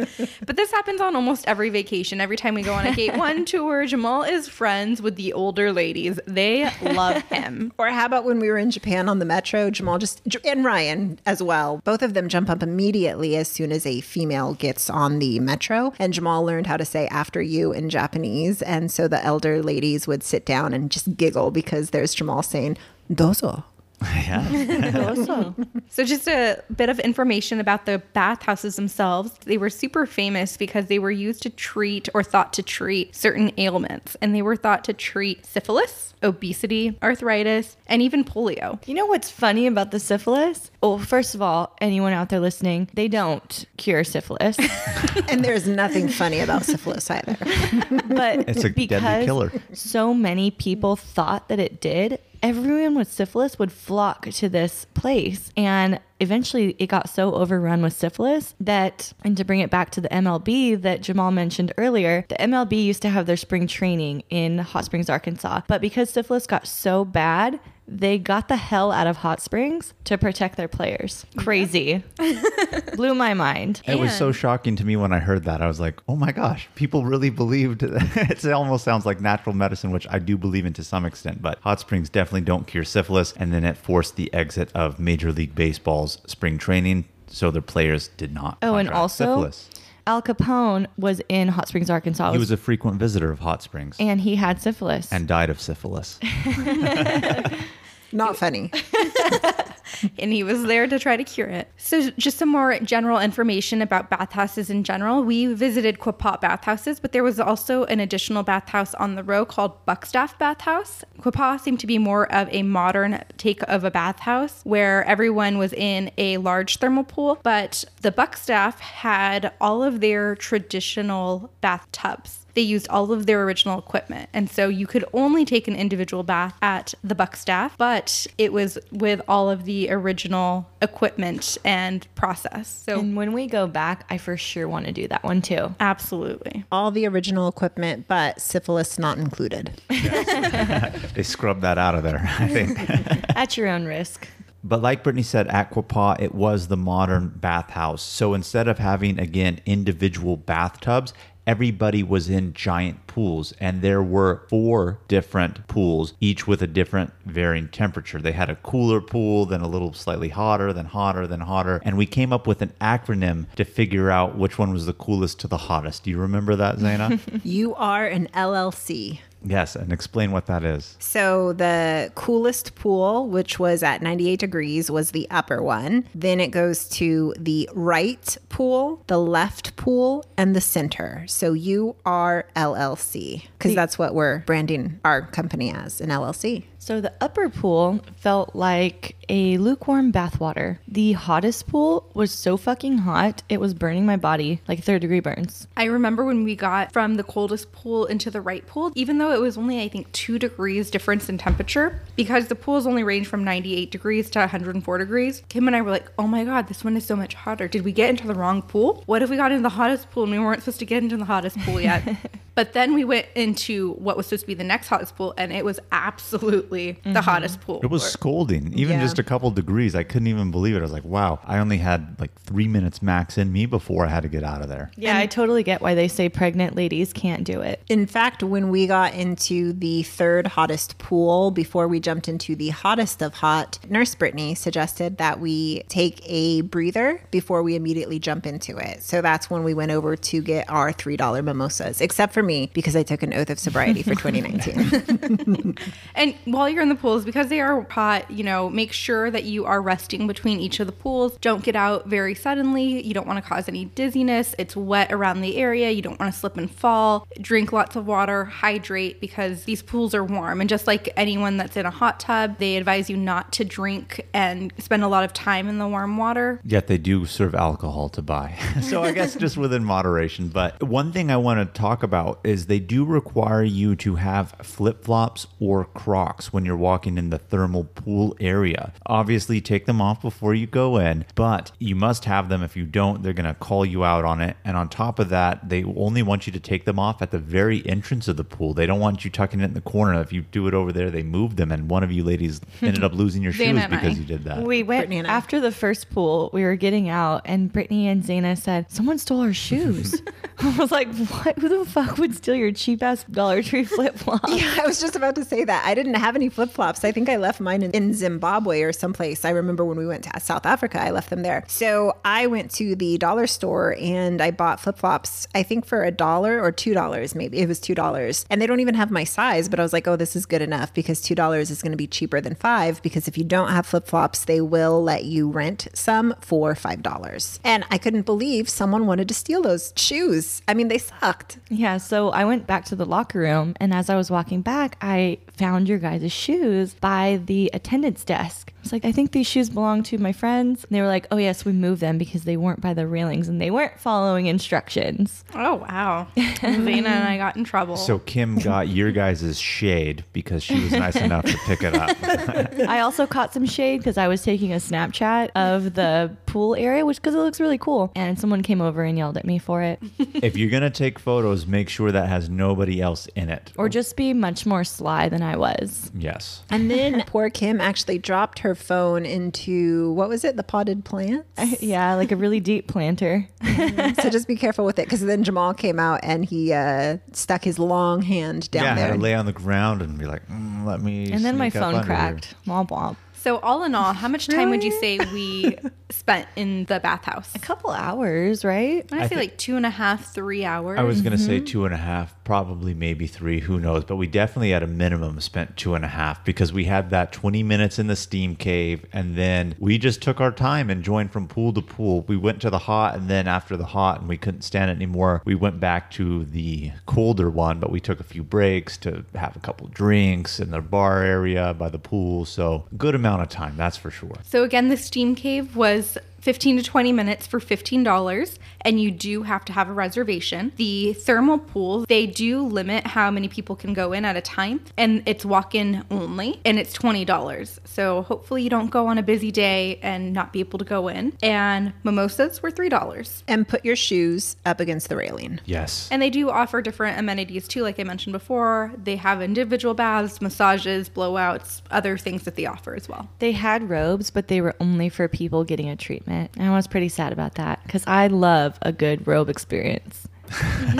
But this happens on almost every vacation. Every time we go on a Gate 1 tour, Jamal is friends with the older ladies. They love him. or how about when we were in Japan on the metro? Jamal just, and Ryan as well, both of them jump up immediately as soon as a female gets on the metro. And Jamal learned how to say after you in Japanese. And so the elder ladies would sit down and just giggle because there's Jamal saying, dozo. Yeah. So, just a bit of information about the bathhouses themselves. They were super famous because they were used to treat or thought to treat certain ailments, and they were thought to treat syphilis, obesity, arthritis, and even polio. You know what's funny about the syphilis? Well, first of all, anyone out there listening, they don't cure syphilis. And there's nothing funny about syphilis either. but It's a deadly because killer. so many people thought that it did, everyone with syphilis would flock to this place. And eventually it got so overrun with syphilis that, and to bring it back to the MLB that Jamal mentioned earlier, the MLB used to have their spring training in Hot Springs, Arkansas. But because syphilis got so bad, they got the hell out of Hot Springs to protect their players. Crazy. Blew my mind. It was so shocking to me when I heard that. I was like, oh my gosh, people really believed that. it almost sounds like natural medicine, which I do believe in to some extent, but hot springs definitely don't cure syphilis. And then it forced the exit of Major League Baseball's spring training, so their players did not. Oh, and also syphilis. Al Capone was in Hot Springs, Arkansas. He was a frequent visitor of hot springs and he had syphilis. and died of syphilis. Not funny. and he was there to try to cure it. So, just some more general information about bathhouses in general. We visited Quapaw bathhouses, but there was also an additional bathhouse on the row called Buckstaff Bathhouse. Quapaw seemed to be more of a modern take of a bathhouse where everyone was in a large thermal pool, but the Buckstaff had all of their traditional bathtubs they used all of their original equipment. And so you could only take an individual bath at the Buckstaff, but it was with all of the original equipment and process. So and when we go back, I for sure want to do that one too. absolutely. All the original equipment, but syphilis not included. they scrubbed that out of there, I think. At your own risk. But like Brittany said, at Quapaw, it was the modern bathhouse. So instead of having, again, individual bathtubs, everybody was in giant pools, and there were four different pools, each with a different varying temperature. They had a cooler pool, then a little slightly hotter, then hotter, then hotter. And we came up with an acronym to figure out which one was the coolest to the hottest. Do you remember that, Zaina? You are an LLC. Yes, and explain what that is. So the coolest pool, which was at 98 degrees, was the upper one. Then it goes to the right pool, the left pool, and the center. So you are LLC because that's what we're branding our company as an LLC. So the upper pool felt like a lukewarm bathwater. The hottest pool was so fucking hot, it was burning my body like third degree burns. I remember when we got from the coldest pool into the right pool, even though it was only, I think, two degrees difference in temperature, because the pools only range from 98 degrees to 104 degrees. Kim and I were like, oh my God, this one is so much hotter. Did we get into the wrong pool? What if we got into the hottest pool and we weren't supposed to get into the hottest pool yet? but then we went into what was supposed to be the next hottest pool, and it was absolutely the mm-hmm. hottest pool. It was scalding, even Yeah. just a couple degrees. I couldn't even believe it. I was like, wow, I only had like three minutes max in me before I had to get out of there. Yeah, I totally get why they say pregnant ladies can't do it. In fact, when we got into the third hottest pool before we jumped into the hottest of hot, Nurse Brittany suggested that we take a breather before we immediately jump into it. So that's when we went over to get our $3 mimosas, except for me because I took an oath of sobriety for 2019. And while you're in the pools, because they are hot, you know, make sure that you are resting between each of the pools. Don't get out very suddenly. You don't want to cause any dizziness. It's wet around the area. You don't want to slip and fall. Drink lots of water, hydrate because these pools are warm. And just like anyone that's in a hot tub, they advise you not to drink and spend a lot of time in the warm water. Yet they do serve alcohol to buy. so I guess just within moderation. But one thing I want to talk about is they do require you to have flip flops or Crocs when you're walking in the thermal pool area. Obviously, take them off before you go in, but you must have them. If you don't, they're going to call you out on it. And on top of that, they only want you to take them off at the very entrance of the pool. They don't want you tucking it in the corner. If you do it over there, they move them. And one of you ladies ended up losing your Zaina shoes and I. because you did that. We went and after the first pool, we were getting out, and Brittany and Zaina said, Someone stole our shoes. I was like, What? Who the fuck would steal your cheap ass Dollar Tree flip flop? Yeah, I was just about to say that. I didn't have any flip flops. I think I left mine in, in Zimbabwe or someplace. I remember when we went to South Africa, I left them there. So I went to the dollar store and I bought flip flops, I think for a dollar or two dollars, maybe. It was two dollars. And they don't even have my size, but I was like, oh, this is good enough because two dollars is going to be cheaper than five because if you don't have flip flops, they will let you rent some for five dollars. And I couldn't believe someone wanted to steal those shoes. I mean, they sucked. Yeah, so I went back to the locker room, and as I was walking back, I found your guys' shoes by the attendance desk. I was like, I think these shoes belong to my friends. And they were like, oh, yes, we moved them because they weren't by the railings and they weren't following instructions. Oh, wow. Zaina and I got in trouble. So Kim got your guys' shade because she was nice enough to pick it up. I also caught some shade because I was taking a Snapchat of the pool area, which because it looks really cool. And someone came over and yelled at me for it. if you're gonna take photos, make sure that has nobody else in it. or just be much more sly than I was. Yes. And then poor Kim actually dropped her phone into what was it? The potted plants. yeah, like a really deep planter. so just be careful with it because then Jamal came out and he uh, stuck his long hand down yeah, there. to lay on the ground and be like, mm, let me. And then my up phone under here." cracked. Womp womp. So all in all, how much time would you say we spent in the bathhouse? A couple hours, right? I I say thi- like two and a half, three hours. I was gonna say Mm-hmm. two and a half, probably maybe three. Who knows? But we definitely at a minimum spent two and a half because we had that 20 minutes in the steam cave, and then we just took our time and joined from pool to pool. We went to the hot, and then after the hot, and we couldn't stand it anymore, we went back to the colder one. But we took a few breaks to have a couple drinks in the bar area by the pool. So good amount of time, that's for sure. So again, the steam cave was 15 to 20 minutes for $15 and you do have to have a reservation. The thermal pool, they do limit how many people can go in at a time and it's walk-in only and it's $20. So hopefully you don't go on a busy day and not be able to go in. And mimosas were $3. and put your shoes up against the railing. Yes. And they do offer different amenities too, like I mentioned before. They have individual baths, massages, blowouts, other things that they offer as well. They had robes, but they were only for people getting a treatment. And I was pretty sad about that because I love a good robe experience.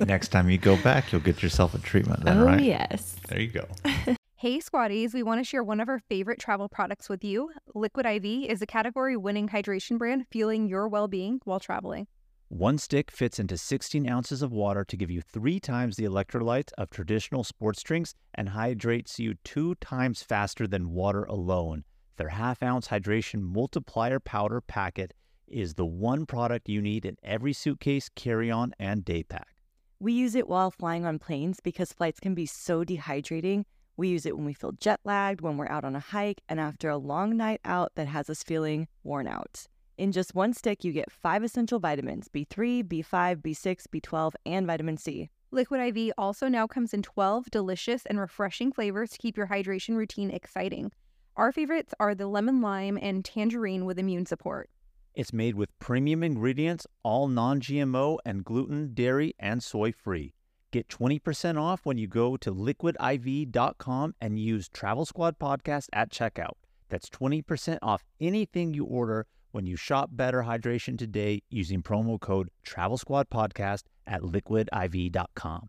Next time you go back, you'll get yourself a treatment then, oh, right? yes. There you go. Hey, squatties, we want to share one of our favorite travel products with you. Liquid IV is a category winning hydration brand fueling your well being while traveling. One stick fits into 16 ounces of water to give you three times the electrolytes of traditional sports drinks and hydrates you two times faster than water alone. Their half ounce hydration multiplier powder packet is the one product you need in every suitcase, carry on, and day pack. We use it while flying on planes because flights can be so dehydrating. We use it when we feel jet lagged, when we're out on a hike, and after a long night out that has us feeling worn out. In just one stick, you get five essential vitamins B3, B5, B6, B12, and vitamin C. Liquid IV also now comes in 12 delicious and refreshing flavors to keep your hydration routine exciting. Our favorites are the lemon lime and tangerine with immune support. It's made with premium ingredients, all non GMO and gluten, dairy, and soy free. Get 20% off when you go to liquidiv.com and use Travel Squad Podcast at checkout. That's 20% off anything you order when you shop Better Hydration today using promo code Travel Squad Podcast at liquidiv.com.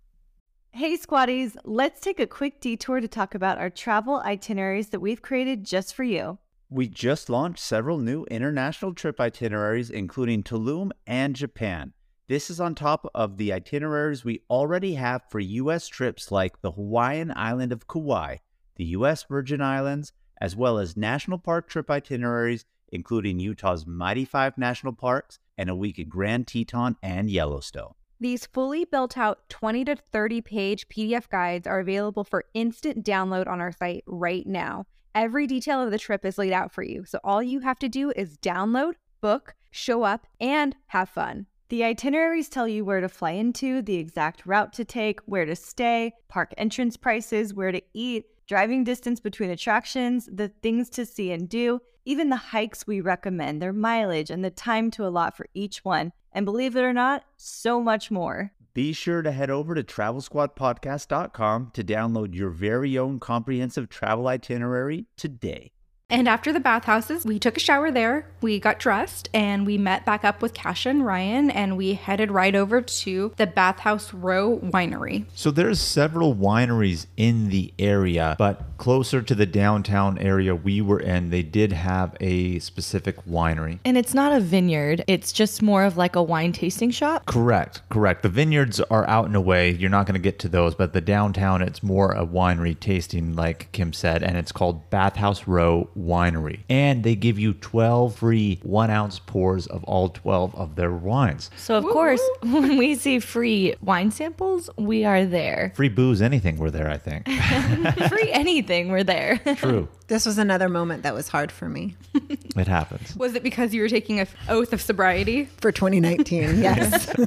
Hey, squatties, let's take a quick detour to talk about our travel itineraries that we've created just for you. We just launched several new international trip itineraries, including Tulum and Japan. This is on top of the itineraries we already have for U.S. trips like the Hawaiian island of Kauai, the U.S. Virgin Islands, as well as national park trip itineraries, including Utah's Mighty Five National Parks and a week at Grand Teton and Yellowstone. These fully built out 20 to 30 page PDF guides are available for instant download on our site right now. Every detail of the trip is laid out for you, so all you have to do is download, book, show up, and have fun. The itineraries tell you where to fly into, the exact route to take, where to stay, park entrance prices, where to eat, driving distance between attractions, the things to see and do, even the hikes we recommend, their mileage, and the time to allot for each one. And believe it or not, so much more. Be sure to head over to travelsquadpodcast.com to download your very own comprehensive travel itinerary today. And after the bathhouses, we took a shower there, we got dressed, and we met back up with Kasha and Ryan, and we headed right over to the Bathhouse Row Winery. So there's several wineries in the area, but closer to the downtown area we were in, they did have a specific winery. And it's not a vineyard, it's just more of like a wine tasting shop. Correct, correct. The vineyards are out and away. You're not going to get to those, but the downtown, it's more a winery tasting, like Kim said, and it's called Bathhouse Row Winery. And they give you 12 free one ounce pours of all 12 of their wines. So, of course, when we see free wine samples, we are there. Free booze, anything, we're there, I think. free anything, we're there. True. This was another moment that was hard for me It happens. Was it because you were taking an oath of sobriety? for 2019. Yes.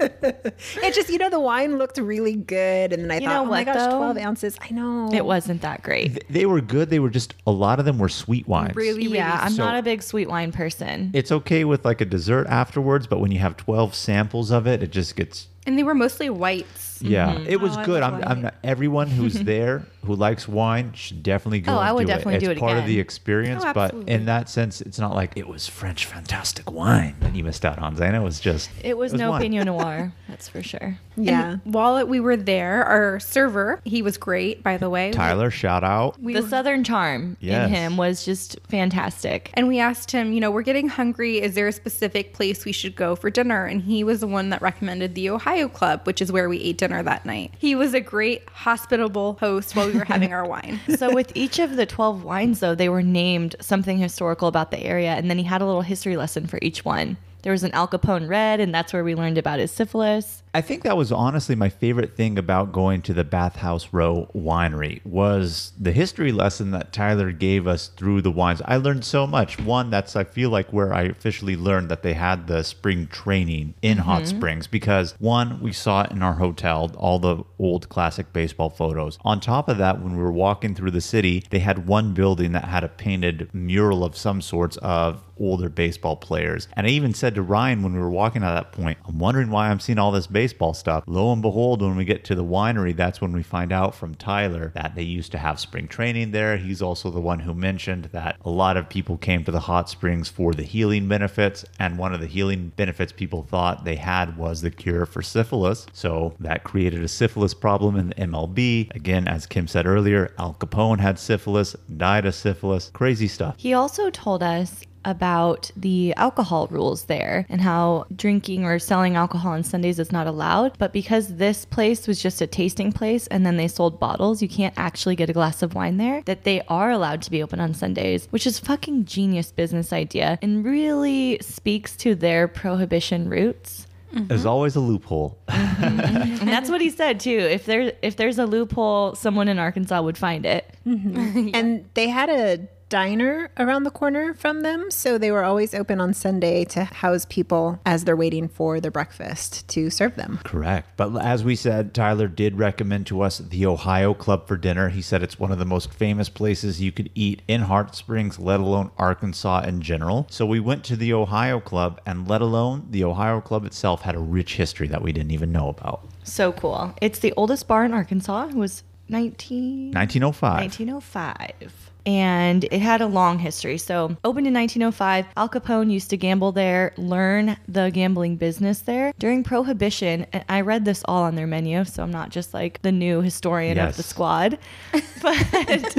it just, you know, the wine looked really good. And then I You thought, know oh my gosh, though? 12 ounces. I know. it wasn't that great. Th- They were good. They were just, a lot of them were sweet wines. Really, really. Yeah, I'm So- not a big sweet wine person. It's okay with like a dessert afterwards, but when you have 12 samples of it, it just gets And they were mostly whites. Yeah, mm-hmm. it was Oh, I good. love I'm, I'm wine. not, everyone who's there who likes wine should definitely go. Oh, and I would do definitely it. do It's it part of again. the experience, Oh, but absolutely. in that sense, it's not like it was French fantastic wine that you missed out on. Zaina It was just It was, no wine. Pinot Noir, that's for sure. yeah. And while we were there, our server, he was great, by the way. Tyler, shout out. We the were- Southern charm Yes. in him was just fantastic. And we asked him, you know, we're getting hungry. Is there a specific place we should go for dinner? And he was the one that recommended the Ohio Club, which is where we ate dinner that night. He was a great, hospitable host while we were having our wine. so with each of the 12 wines though they were named something historical about the area and then he had a little history lesson for each one there was an al capone red and that's where we learned about his syphilis I think that was honestly my favorite thing about going to the Bathhouse Row Winery was the history lesson that Tyler gave us through the wines. I learned so much. One, that's I feel like where I officially learned that they had the spring training in Hot mm-hmm. Springs because one, we saw it in our hotel, all the old classic baseball photos. On top of that, when we were walking through the city, they had one building that had a painted mural of some sorts of older baseball players. And I even said to Ryan when we were walking at that point, I'm wondering why I'm seeing all this baseball baseball stuff. Lo and behold, when we get to the winery, that's when we find out from Tyler that they used to have spring training there. He's also the one who mentioned that a lot of people came to the hot springs for the healing benefits, and one of the healing benefits people thought they had was the cure for syphilis. So that created a syphilis problem in the MLB. Again, as Kim said earlier, Al Capone had syphilis, died of syphilis. Crazy stuff. He also told us about the alcohol rules there and how drinking or selling alcohol on Sundays is not allowed. But because this place was just a tasting place and then they sold bottles, you can't actually get a glass of wine there, that they are allowed to be open on Sundays, which is fucking genius business idea and really speaks to their prohibition roots. Mm-hmm. There's always a loophole. Mm-hmm. And that's what he said too. If there if there's a loophole, someone in Arkansas would find it. Mm-hmm. And they had a diner around the corner from them. So they were always open on Sunday to house people as they're waiting for their breakfast to serve them. Correct. But as we said, Tyler did recommend to us the Ohio Club for dinner. He said it's one of the most famous places you could eat in Hot Springs, let alone Arkansas in general. So we went to the Ohio Club, and let alone the Ohio Club itself had a rich history that we didn't even know about. So cool. It's the oldest bar in Arkansas. It was 19 1905. 1905. And it had a long history. So, opened in 1905, Al Capone used to gamble there, learn the gambling business there. During Prohibition, and I read this all on their menu, so I'm not just like the new historian of the squad. But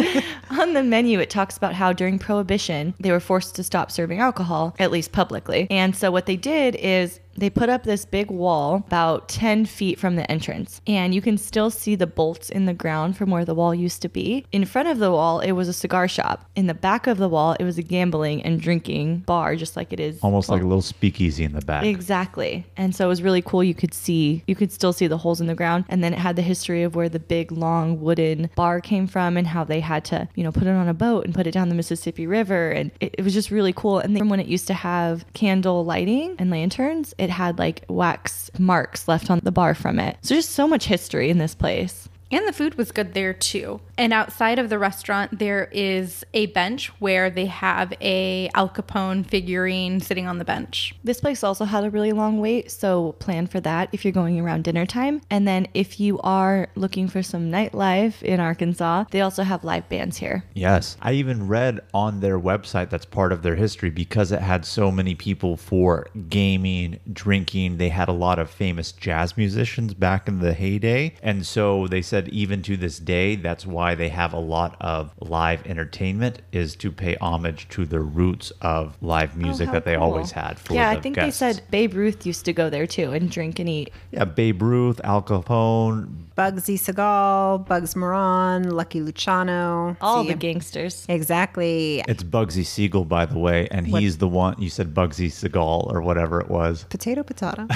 on the menu, it talks about how during Prohibition, they were forced to stop serving alcohol, at least publicly. And so, what they did is they put up this big wall about 10 feet from the entrance, and you can still see the bolts in the ground from where the wall used to be. In front of the wall, it was a cigar shop. In the back of the wall, it was a gambling and drinking bar, just like it is. Almost like a little speakeasy in the back. Exactly. And so it was really cool. You could see, you could still see the holes in the ground. And then it had the history of where the big, long wooden bar came from and how they had to, you know, put it on a boat and put it down the Mississippi River. And it, it was just really cool. And then when it used to have candle lighting and lanterns, it had like wax marks left on the bar from it. So just so much history in this place. And the food was good there too. And outside of the restaurant, there is a bench where they have a Al Capone figurine sitting on the bench. This place also had a really long wait, so plan for that if you're going around dinner time. And then if you are looking for some nightlife in Arkansas, they also have live bands here. Yes. I even read on their website that's part of their history because it had so many people for gaming, drinking. They had a lot of famous jazz musicians back in the heyday. And so they said even to this day, that's why they have a lot of live entertainment is to pay homage to the roots of live oh, music Oh, that they cool. always had for Yeah, the I think guests. they said Babe Ruth used to go there too and drink and eat. Yeah, Babe Ruth, Al Capone, Bugsy Segal, Bugs Moran, Lucky Luciano. All See, the gangsters. Exactly. It's Bugsy Siegel, by the way, and he's the one you said Bugsy Seagal or whatever it was. Potato, potato.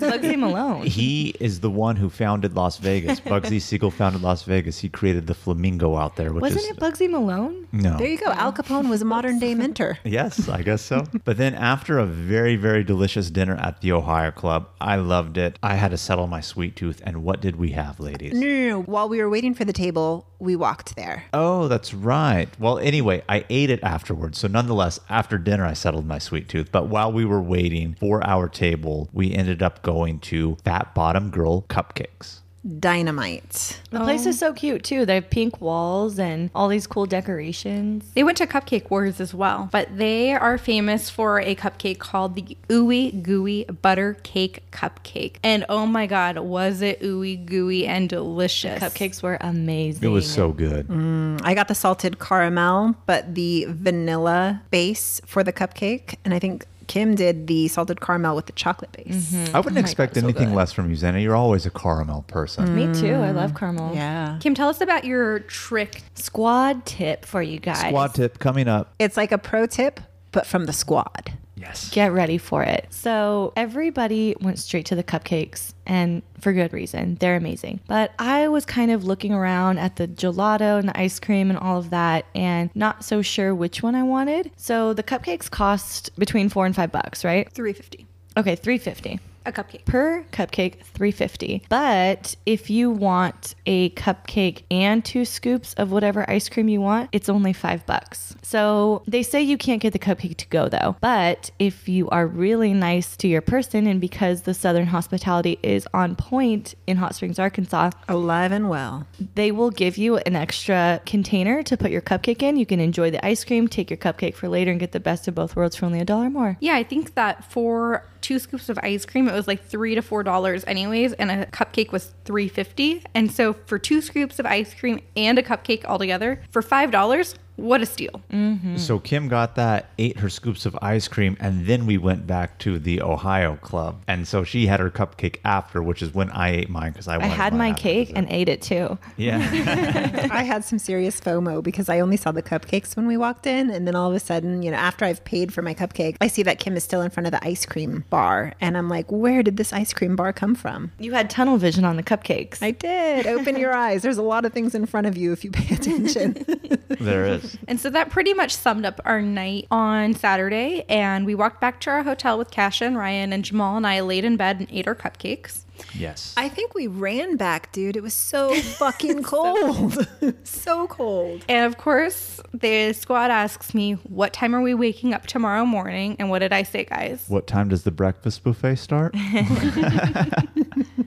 That Bugsy Malone. He is the one who founded Las Vegas. Bugsy Siegel founded Las Vegas. He created the flamingo out there, which Wasn't is it Bugsy Malone? no. there you go. Al Capone was a modern day mentor. Yes, I guess so. but then after a very, very delicious dinner at the Ohio Club, I loved it. I had to settle my sweet tooth. And what did we have, ladies? No, no, no. While we were waiting for the table, we walked there. Oh, that's right. Well, anyway, I ate it afterwards. So, nonetheless, after dinner, I settled my sweet tooth. But while we were waiting for our table, we ended up going to Fat Bottom Girl Cupcakes. Dynamite. The place is so cute too. They have pink walls and all these cool decorations. They went to Cupcake Wars as well, but they are famous for a cupcake called the Ooey Gooey Butter Cake Cupcake. And oh my god, was it ooey gooey and delicious. The Cupcakes were amazing. It was so good. Mm, I got the salted caramel, but the vanilla base for the cupcake. And I think Kim did the salted caramel with the chocolate base. Mm-hmm. I wouldn't oh expect so anything good. less from you, Zaina. You're always a caramel person. Me mm. too. I love caramel. Yeah. Kim, tell us about your trick. Squad tip for you guys. Squad tip coming up. It's like a pro tip, but from the squad. Yes. Get ready for it. So, everybody went straight to the cupcakes, and for good reason. They're amazing. But I was kind of looking around at the gelato and the ice cream and all of that, and not so sure which one I wanted. So, the cupcakes cost between four and five bucks, right? 350. Okay, 350. A cupcake. per cupcake 350 but if you want a cupcake and two scoops of whatever ice cream you want it's only five bucks. So they say you can't get the cupcake to go though. But if you are really nice to your person and because the southern hospitality is on point in hot springs arkansas Alive and well. they will give you an extra container to put your cupcake in. You can enjoy the ice cream take your cupcake for later and get the best of both worlds for only a dollar more. Yeah, I think that for two scoops of ice cream, it was like three to four dollars anyways, and a cupcake was three fifty. And so for two scoops of ice cream and a cupcake altogether, for five dollars, what a steal. Mm-hmm. So Kim got that, ate her scoops of ice cream, and then we went back to the Ohio Club. And so she had her cupcake after, which is when I ate mine because I i had my cake dessert. and ate it too yeah. I had some serious FOMO because I only saw the cupcakes when we walked in. And then all of a sudden, you know, after I've paid for my cupcake, I see that Kim is still in front of the ice cream bar. And I'm like, where did this ice cream bar come from? You had tunnel vision on the cupcakes. I did. Open your eyes. There's a lot of things in front of you if you pay attention. there is. And so that pretty much summed up our night on Saturday. And we walked back to our hotel with Kasha and Ryan, and Jamal and I laid in bed and ate our cupcakes. Yes. I think we ran back, dude. It was so fucking cold. so cold. And of course, the squad asks me, What time are we waking up tomorrow morning? And what did I say, guys? What time does the breakfast buffet start?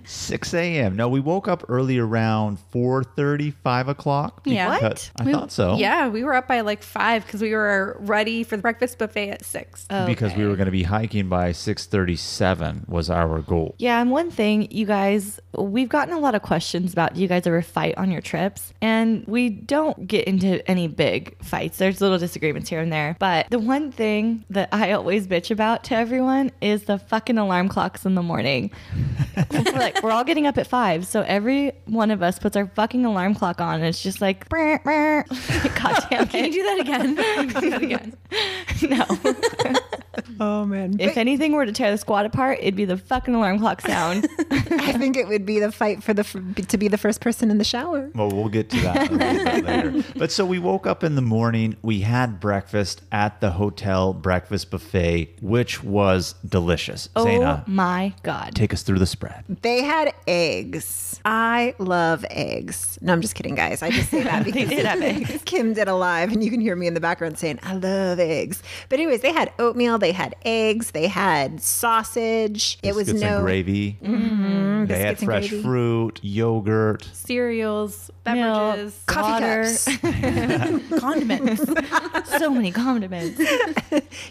6 a.m. No, we woke up early around 4.30, 5 o'clock. Yeah. because- I We- thought so. Yeah, we were up by like five because we were ready for the breakfast buffet at six. Oh, because we were going to be hiking by 6.37 was our goal. Yeah, and one thing, you guys, we've gotten a lot of questions about do you guys ever fight on your trips? And we don't get into any big fights. There's little disagreements here and there. But the one thing that I always bitch about to everyone is the fucking alarm clocks in the morning. We're like we're all getting up at five, so every one of us puts our fucking alarm clock on, and it's just like, brr, brr. God damn Can you do that again? do that again. No. Oh, man. if anything were to tear the squad apart, it'd be the fucking alarm clock sound. I think it would be the fight for the f- to be the first person in the shower. Well, we'll get to that a little later. But so we woke up in the morning. We had breakfast at the hotel breakfast buffet, which was delicious. oh Zaina, my god! take us through the spread. They had eggs. I love eggs. No, I'm just kidding, guys. I just say that because did have eggs. Kim did a live, and you can hear me in the background saying, I love eggs. But, anyways, they had oatmeal, they had eggs, they had sausage. it was Biscuits no. and gravy. Mm-hmm. They had fresh gravy. fruit, yogurt. Cereals, Milk, beverages, Coffee water, cups. condiments. so many condiments.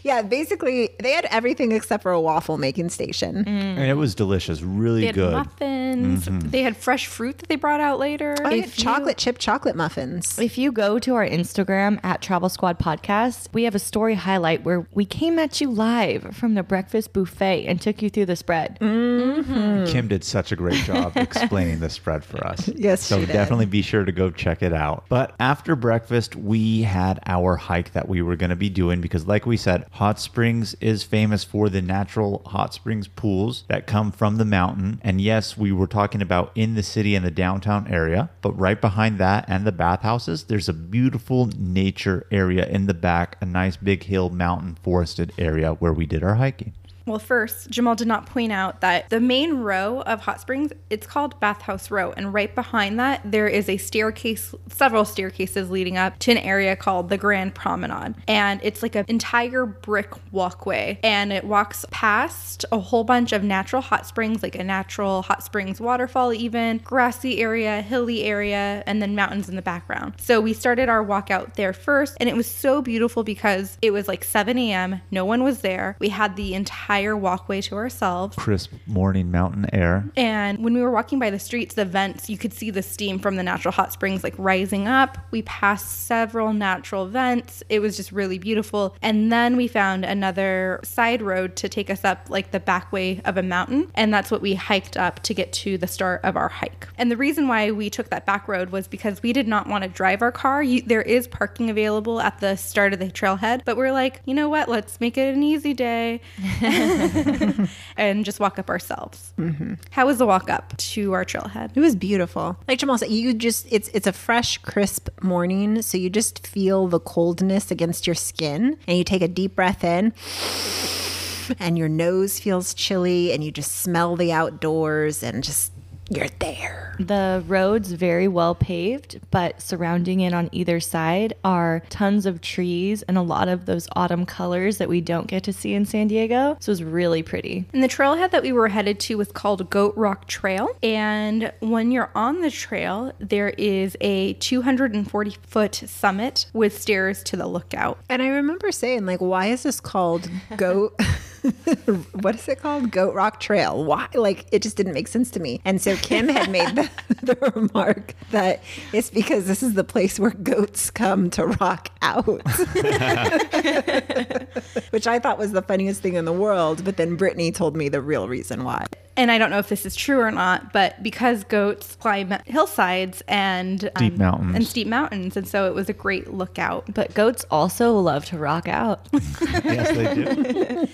Yeah, basically, they had everything except for a waffle making station. Mm. And it was delicious, really They had good. muffins. Mm-hmm. They had fresh fruit that they brought out later. Oh, they had If you- chocolate chip chocolate muffins. If you go to our Instagram at Travel Squad Podcast, we have a story highlight where we came at you live from the breakfast buffet and took you through the spread. Mm-hmm. Kim did such a great job explaining the spread for us. Yes, So she did. definitely be sure to go check it out. But after breakfast, we had our hike that we were going to be doing because, like we said, Hot Springs is famous for the natural hot springs pools that come from the mountain. And yes, we were talking about in the city and the downtown area, but right behind that and the bathhouses, there's a beautiful nature area in the back, a nice big hill mountain forested area where we did our hiking. Well, first, Jamal did not point out that the main row of hot springs, it's called Bathhouse Row. And right behind that, there is a staircase, several staircases leading up to an area called the Grand Promenade. And it's like an entire brick walkway. And it walks past a whole bunch of natural hot springs, like a natural hot springs waterfall, even grassy area, hilly area, and then mountains in the background. So we started our walk out there first. And it was so beautiful because it was like 7 a.m., no one was there. We had the entire walkway to ourselves. Crisp morning mountain air. And when we were walking by the streets, the vents, you could see the steam from the natural hot springs like rising up. We passed several natural vents. It was just really beautiful. And then we found another side road to take us up like the back way of a mountain. And that's what we hiked up to get to the start of our hike. And the reason why we took that back road was because we did not want to drive our car. You, there is parking available at the start of the trailhead, but we're like, you know what? Let's make it an easy day and just walk up ourselves. Mm-hmm. How was the walk up to our trailhead? It was beautiful. Like Jamal said, you just it's it's a fresh, crisp morning, so you just feel the coldness against your skin and you take a deep breath in and your nose feels chilly and you just smell the outdoors and just you're there. The road's very well paved, but surrounding it on either side are tons of trees and a lot of those autumn colors that we don't get to see in San Diego. So it's really pretty. And the trailhead that we were headed to was called Goat Rock Trail. And when you're on the trail, there is a 240 foot summit with stairs to the lookout. And I remember saying, like, why is this called Goat? what is it called? Goat Rock Trail. Why? Like, it just didn't make sense to me. And so Kim had made the, the remark that it's because this is the place where goats come to rock out, which I thought was the funniest thing in the world. But then Brittany told me the real reason why. And I don't know if this is true or not, but because goats climb hillsides and um, Steep mountains. and steep mountains, and so it was a great lookout. But goats also love to rock out. yes, they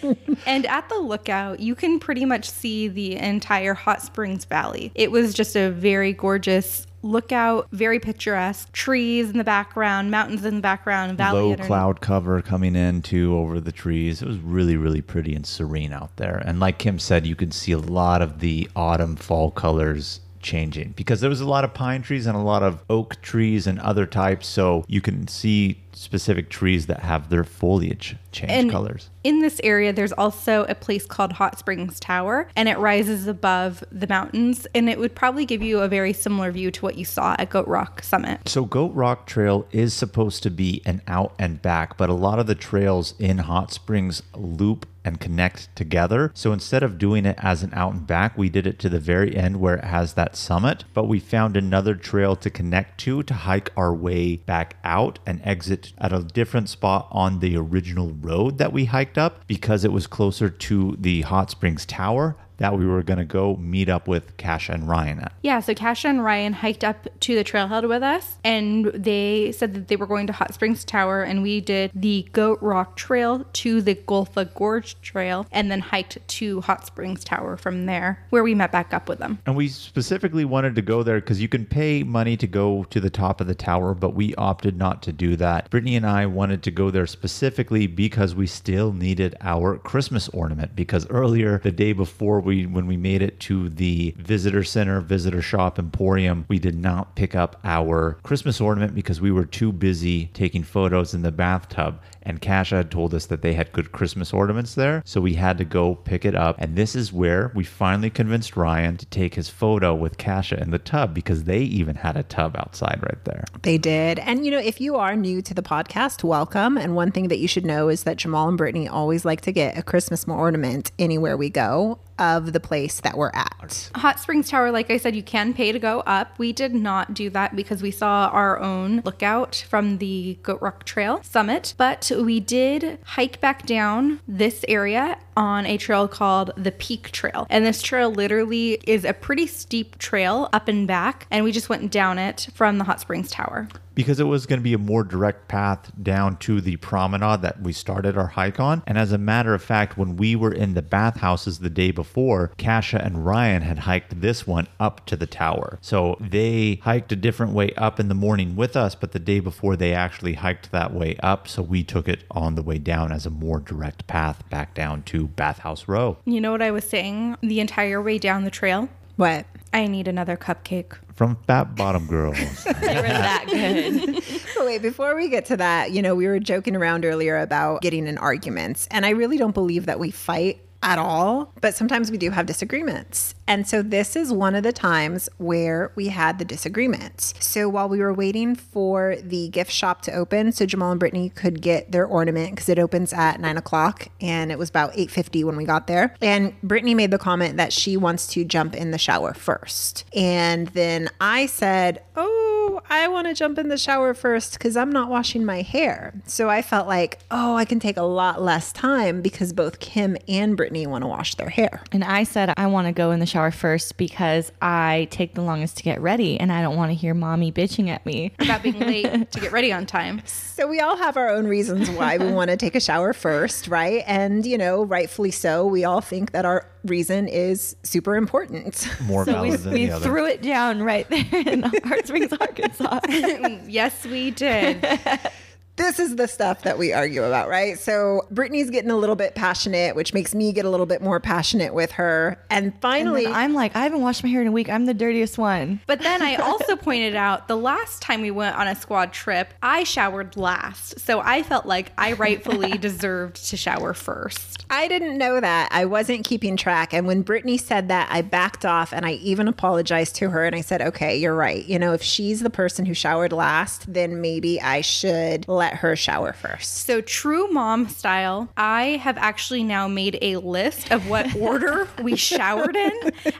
do. And at the lookout, you can pretty much see the entire Hot Springs Valley. It was just a very gorgeous lookout, very picturesque. Trees in the background, mountains in the background, valley. Low underneath. cloud cover coming in too over the trees. It was really, really pretty and serene out there. And like Kim said, you could see a lot of the autumn fall colors changing because there was a lot of pine trees and a lot of oak trees and other types. So you can see specific trees that have their foliage change And colors. In this area, there's also a place called Hot Springs Tower, and it rises above the mountains, and it would probably give you a very similar view to what you saw at Goat Rock Summit. So Goat Rock Trail is supposed to be an out and back, but a lot of the trails in Hot Springs loop and connect together. So instead of doing it as an out and back, we did it to the very end where it has that summit, but we found another trail to connect to to hike our way back out and exit at a different spot on the original road that we hiked up because it was closer to the Hot Springs Tower that we were going to go meet up with Kasha and Ryan at. Yeah, so Kasha and Ryan hiked up to the trailhead with us, and they said that they were going to Hot Springs Tower, and we did the Goat Rock Trail to the Gulpha Gorge Trail, and then hiked to Hot Springs Tower from there, where we met back up with them. And we specifically wanted to go there because you can pay money to go to the top of the tower, but we opted not to do that. Brittany and I wanted to go there specifically because we still needed our Christmas ornament. Because earlier, the day before we when we made it to the visitor center, visitor shop, emporium, we did not pick up our Christmas ornament because we were too busy taking photos in the bathtub. And Kasha had told us that they had good Christmas ornaments there. So we had to go pick it up. And this is where we finally convinced Ryan to take his photo with Kasha in the tub because they even had a tub outside right there. They did. And, you know, if you are new to the podcast, welcome. And one thing that you should know is that Jamal and Brittany always like to get a Christmas ornament anywhere we go of the place that we're at. Hot Springs Tower, like I said, you can pay to go up. We did not do that because we saw our own lookout from the Goat Rock Trail summit, but we did hike back down this area on a trail called the Peak Trail. And this trail literally is a pretty steep trail up and back, and we just went down it from the Hot Springs Tower. because it was going to be a more direct path down to the promenade that we started our hike on. And as a matter of fact, when we were in the bathhouses the day before, Kasha and Ryan had hiked this one up to the tower. So they hiked a different way up in the morning with us, but the day before they actually hiked that way up. So we took it on the way down as a more direct path back down to Bathhouse Row. You know what I was saying the entire way down the trail? What? I need another cupcake. From Fat Bottom Girls. They were that good. But wait, before we get to that, you know, we were joking around earlier about getting in arguments. And I really don't believe that we fight at all, but sometimes we do have disagreements. And so this is one of the times where we had the disagreements. So while we were waiting for the gift shop to open, so Jamal and Brittany could get their ornament because it opens at nine o'clock and it was about 8.50 when we got there. And Brittany made the comment that she wants to jump in the shower first. And then I said, oh, I want to jump in the shower first because I'm not washing my hair. So I felt like, oh, I can take a lot less time because both Kim and Brittany want to wash their hair. And I said I want to go in the shower first because I take the longest to get ready and I don't want to hear mommy bitching at me. About being late to get ready on time. So we all have our own reasons why we want to take a shower first, right? And, you know, rightfully so, we all think that our reason is super important. More So we, than we the other. threw it down right there in Hot Springs, Arkansas. yes, we did. this is the stuff that we argue about, right? So Brittany's getting a little bit passionate, which makes me get a little bit more passionate with her. And And finally, then I'm like, I haven't washed my hair in a week. I'm the dirtiest one. But then I also pointed out the last time we went on a squad trip, I showered last. So I felt like I rightfully deserved to shower first. I didn't know that. I wasn't keeping track. And when Brittany said that, I backed off and I even apologized to her and I said, okay, you're right. You know, if she's the person who showered last, then maybe I should let her shower first. So, true mom style, I have actually now made a list of what order we showered in.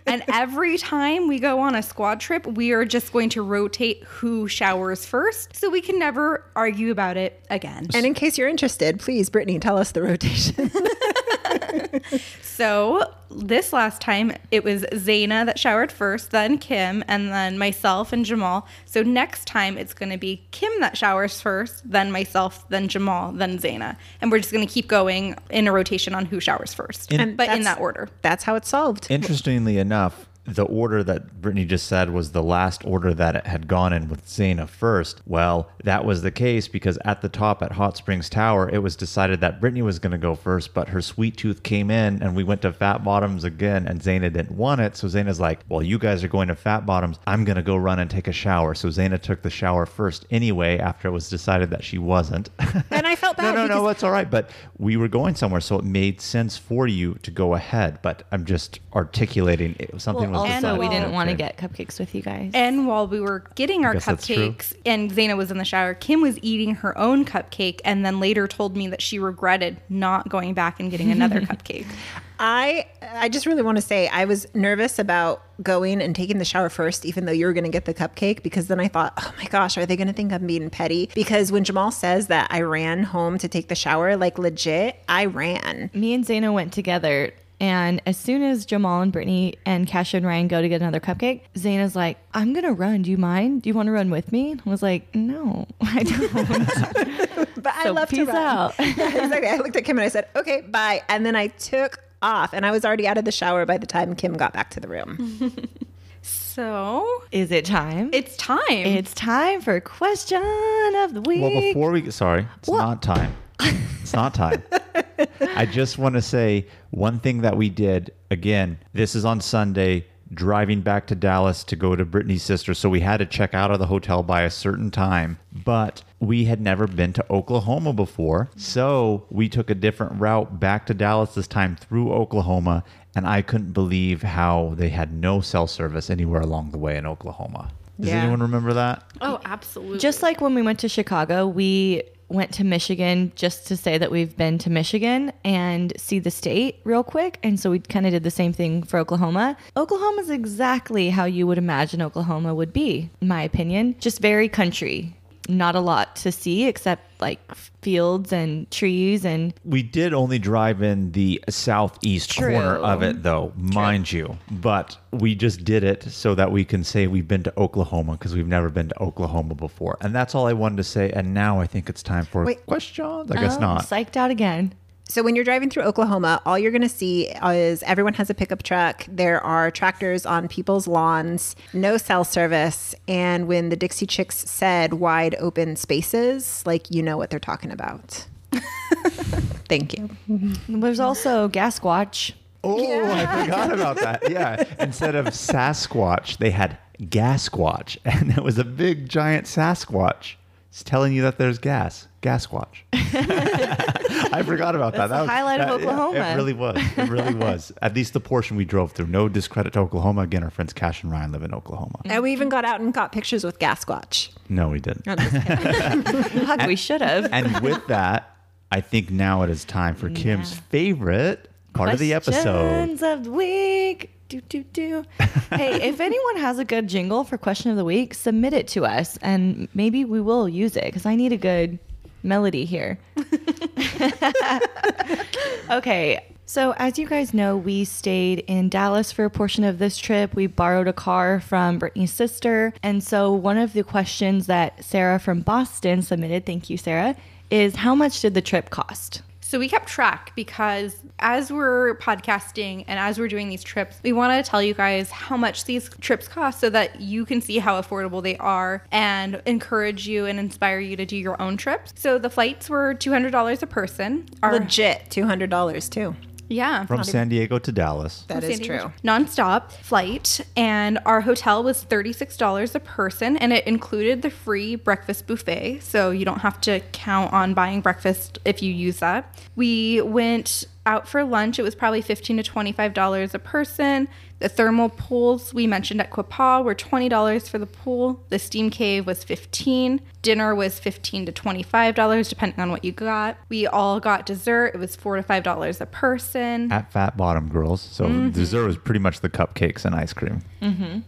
And every time we go on a squad trip, we are just going to rotate who showers first so we can never argue about it again. And in case you're interested, please, Brittany, tell us the rotation. So this last time it was Zaina that showered first, then Kim, and then myself and Jamal. So next time it's going to be Kim that showers first, then myself, then Jamal, then Zaina, and we're just going to keep going in a rotation on who showers first, In- but in that order. That's how it's solved. Interestingly enough, the order that Brittany just said was the last order that it had gone in with Zaina first. Well, that was the case because at the top at Hot Springs Tower, it was decided that Brittany was going to go first, but her sweet tooth came in and we went to Fat Bottoms again, and Zaina didn't want it. So Zaina's like, Well, you guys are going to Fat Bottoms. I'm going to go run and take a shower. So Zaina took the shower first anyway after it was decided that she wasn't. And I felt bad no, no, because- it's all right. But we were going somewhere, so it made sense for you to go ahead. But I'm just articulating it, something was also, decided. we didn't oh, want to Okay. get cupcakes with you guys. And while we were getting our guess that's true. cupcakes and Zaina was in the shower, Kim was eating her own cupcake and then later told me that she regretted not going back and getting another cupcake. I I just really want to say I was nervous about going and taking the shower first, even though you were going to get the cupcake, because then I thought, oh my gosh, are they going to think I'm being petty? Because when Jamal says that I ran home to take the shower, like legit, I ran. me and Zaina went together. And as soon as Jamal and Brittany and Kasha and Ryan go to get another cupcake, Zaina's like, I'm going to run. Do you mind? Do you want to run with me? I was like, no, I don't. But I So love to peace run. out. yeah, exactly. I looked at Kim and I said, okay, bye. And then I took off, and I was already out of the shower by the time Kim got back to the room. So Is it time? it's time. It's time for question of the week. Well, before we sorry, it's What? not time. It's not time. I just want to say one thing that we did. Again, this is on Sunday. Driving back to Dallas to go to Brittany's sister, so we had to check out of the hotel by a certain time. But we had never been to Oklahoma before, so we took a different route back to Dallas this time through Oklahoma, and I couldn't believe how they had no cell service anywhere along the way in Oklahoma. Does Yeah. anyone remember that? oh, absolutely. Just like when we went to Chicago, we went to Michigan just to say that we've been to Michigan and see the state real quick. And so we kind of did the same thing for Oklahoma. Oklahoma is exactly how you would imagine Oklahoma would be, in my opinion. Just very country. Not a lot to see except like fields and trees and We did only drive in the southeast True. corner of it, though, mind you. But we just did it so that we can say we've been to Oklahoma because we've never been to Oklahoma before. And that's all I wanted to say. And now I think it's time for Wait. questions. I guess Oh, not. psyched out again. So when you're driving through Oklahoma, all you're going to see is everyone has a pickup truck. There are tractors on people's lawns, no cell service, and when the Dixie Chicks said wide open spaces, like you know what they're talking about. Thank you. There's also Gasquatch. Oh, I forgot about that. Yeah. Instead of Sasquatch, they had Gasquatch. And it was a big, giant Sasquatch. It's telling you that there's gas. Gasquatch. I forgot about that. That's the that was, highlight of that- yeah, Oklahoma. it really was. It really was. At least the portion we drove through. No discredit to Oklahoma. Again, our friends Cash and Ryan live in Oklahoma. And we even got out and got pictures with Gasquatch. No, we didn't. God, we should have. And with that, I think now it is time for Kim's favorite part of the episode. Questions of the week. Do, do, do. hey, if anyone has a good jingle for question of the week, submit it to us and maybe we will use it because I need a good melody here. okay. So, as you guys know, we stayed in Dallas for a portion of this trip. We borrowed a car from Brittany's sister. And so, one of the questions that Sarah from Boston submitted, thank you, Sarah, is how much did the trip cost? So we kept track because as we're podcasting and as we're doing these trips, we want to tell you guys how much these trips cost so that you can see how affordable they are and encourage you and inspire you to do your own trips. So the flights were $200 a person. Our, Legit $200 too. Yeah. From San Diego to Dallas. That San is Diego true. Nonstop flight, and our hotel was $36 a person, and it included the free breakfast buffet. So you don't have to count on buying breakfast if you use that. We went out for lunch. It was probably 15 to $25 a person. The thermal pools we mentioned at Quapaw were $20 for the pool. The steam cave was 15. Dinner was 15 to $25 depending on what you got. We all got dessert. It was 4 to $5 a person. At Fat Bottom Girls. So Mm-hmm. dessert was pretty much the cupcakes and ice cream.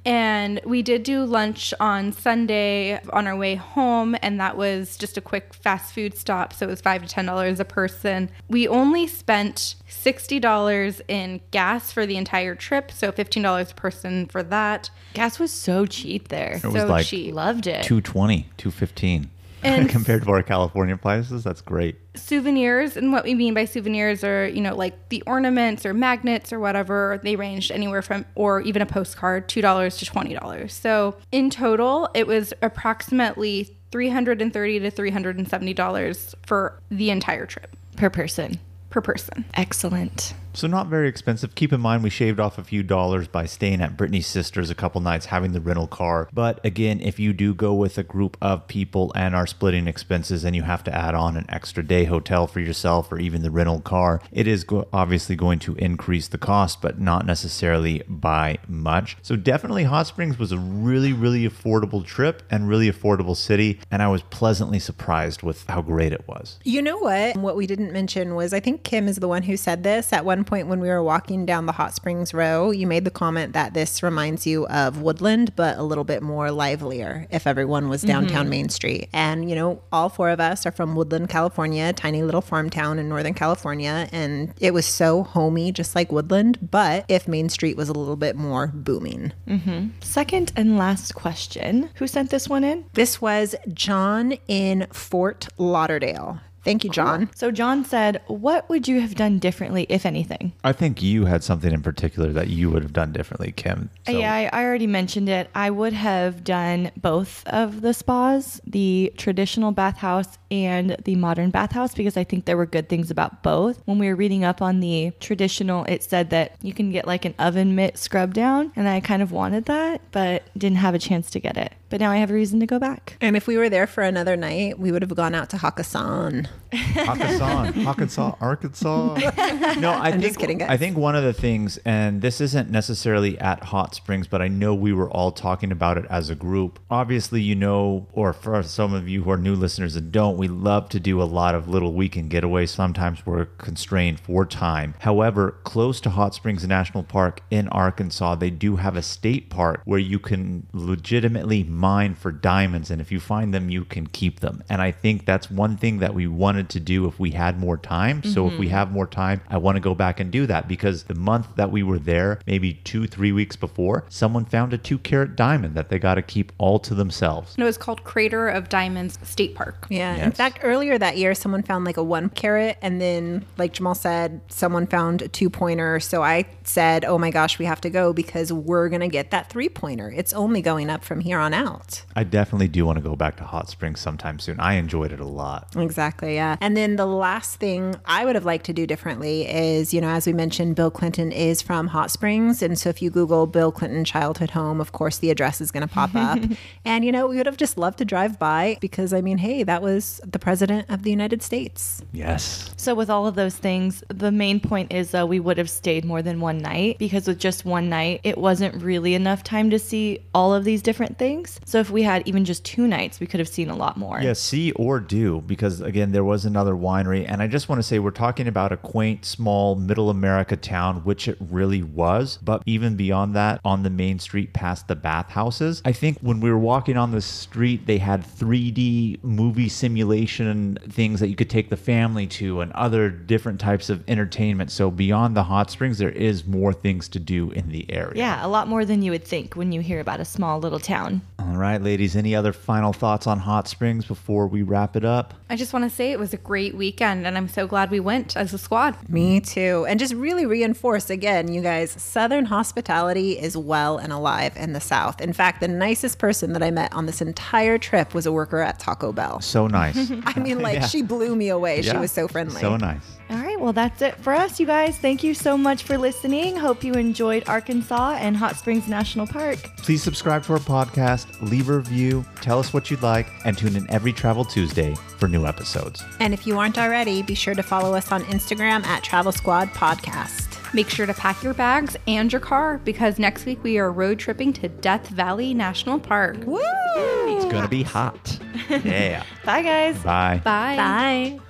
And we did do lunch on Sunday on our way home, and that was just a quick fast food stop. So it was five to ten dollars a person. We only spent sixty dollars in gas for the entire trip, so fifteen dollars a person for that. Gas was so cheap there. It was so like cheap. Loved it. 220, 215. And- compared to our California prices, that's great. Souvenirs, and what we mean by souvenirs are, you know, like the ornaments or magnets or whatever. They ranged anywhere from, or even a postcard, two dollars to twenty dollars. So in total, it was approximately 330 to three hundred and seventy dollars for the entire trip per person. Per person. Excellent. So not very expensive. Keep in mind we shaved off a few dollars by staying at Brittany's sister's a couple nights, having the rental car. But again, if you do go with a group of people and are splitting expenses and you have to add on an extra day hotel for yourself or even the rental car, it is go- obviously going to increase the cost, but not necessarily by much. So definitely Hot Springs was a really, really affordable trip and really affordable city. And I was pleasantly surprised with how great it was. You know what? What we didn't mention was I think Kim is the one who said this at one point when we were walking down the Hot Springs Row. You made the comment that this reminds you of Woodland, but a little bit more livelier if everyone was downtown mm-hmm. Main Street. And, you know, all four of us are from Woodland, California, a tiny little farm town in Northern California. And it was so homey, just like Woodland, but if Main Street was a little bit more booming. Mm-hmm. Second and last question. Who sent this one in? This was John in Fort Lauderdale. Thank you, John. So John said, "What would you have done differently, if anything?" I think you had something in particular that you would have done differently, Kim. So- Yeah, I, I already mentioned it. I would have done both of the spas, the traditional bathhouse and the modern bathhouse, because I think there were good things about both. When we were reading up on the traditional, it said that you can get like an oven mitt scrub down, and I kind of wanted that, but didn't have a chance to get it. But now I have a reason to go back. And if we were there for another night, we would have gone out to Hakkasan. Hakkasan, Arkansas, Arkansas. No, I think just kidding, guys. I think one of the things, and this isn't necessarily at Hot Springs, but I know we were all talking about it as a group. Obviously, you know, or for some of you who are new listeners and don't, we love to do a lot of little weekend getaways. Sometimes we're constrained for time. However, close to Hot Springs National Park in Arkansas, they do have a state park where you can legitimately mine for diamonds, and if you find them, you can keep them. And I think that's one thing that we wanted to do if we had more time. So if we mm-hmm. have more time, I want to go back and do that because the month that we were there, maybe two, three weeks before, someone found a two carat diamond that they got to keep all to themselves. And it was called Crater of Diamonds State Park. Yeah. In fact, earlier that year, someone found like a one carat. And then, like Jamal said, someone found a two pointer. So I said, oh my gosh, we have to go because we're going to get that three pointer. It's only going up from here on out. I definitely do want to go back to Hot Springs sometime soon. I enjoyed it a lot. Exactly. Yeah. And then the last thing I would have liked to do differently is, you know, as we mentioned, Bill Clinton is from Hot Springs. And so if you Google Bill Clinton childhood home, of course, the address is going to pop up. and, you know, we would have just loved to drive by because, I mean, hey, that was the president of the United States. Yes. So, with all of those things, the main point is though we would have stayed more than one night because with just one night, it wasn't really enough time to see all of these different things. So, if we had even just two nights, we could have seen a lot more. Yeah, see or do, because again, there was another winery. And I just want to say we're talking about a quaint, small, middle America town, which it really was. But even beyond that, on the main street past the bathhouses, I think when we were walking on the street, they had 3D movie simulation things that you could take the family to and other different types of entertainment. So beyond the hot springs, there is more things to do in the area. Yeah, a lot more than you would think when you hear about a small little town. Uh-huh. All right, ladies, any other final thoughts on Hot Springs before we wrap it up? I just want to say it was a great weekend and I'm so glad we went as a squad. Me too. And just really reinforce again, you guys, Southern hospitality is well and alive in the South. In fact, the nicest person that I met on this entire trip was a worker at Taco Bell. So nice. I mean, like, Yeah. she blew me away. She was so friendly. So nice. All right, well, that's it for us, you guys. Thank you so much for listening. Hope you enjoyed Arkansas and Hot Springs National Park. Please subscribe to our podcast, leave a review, tell us what you'd like, and tune in every Travel Tuesday for new episodes. And if you aren't already, be sure to follow us on Instagram at Travel Squad Podcast. Make sure to pack your bags and your car because next week we are road tripping to Death Valley National Park. Woo! It's going to be hot. yeah. Bye, guys. Bye. Bye. Bye.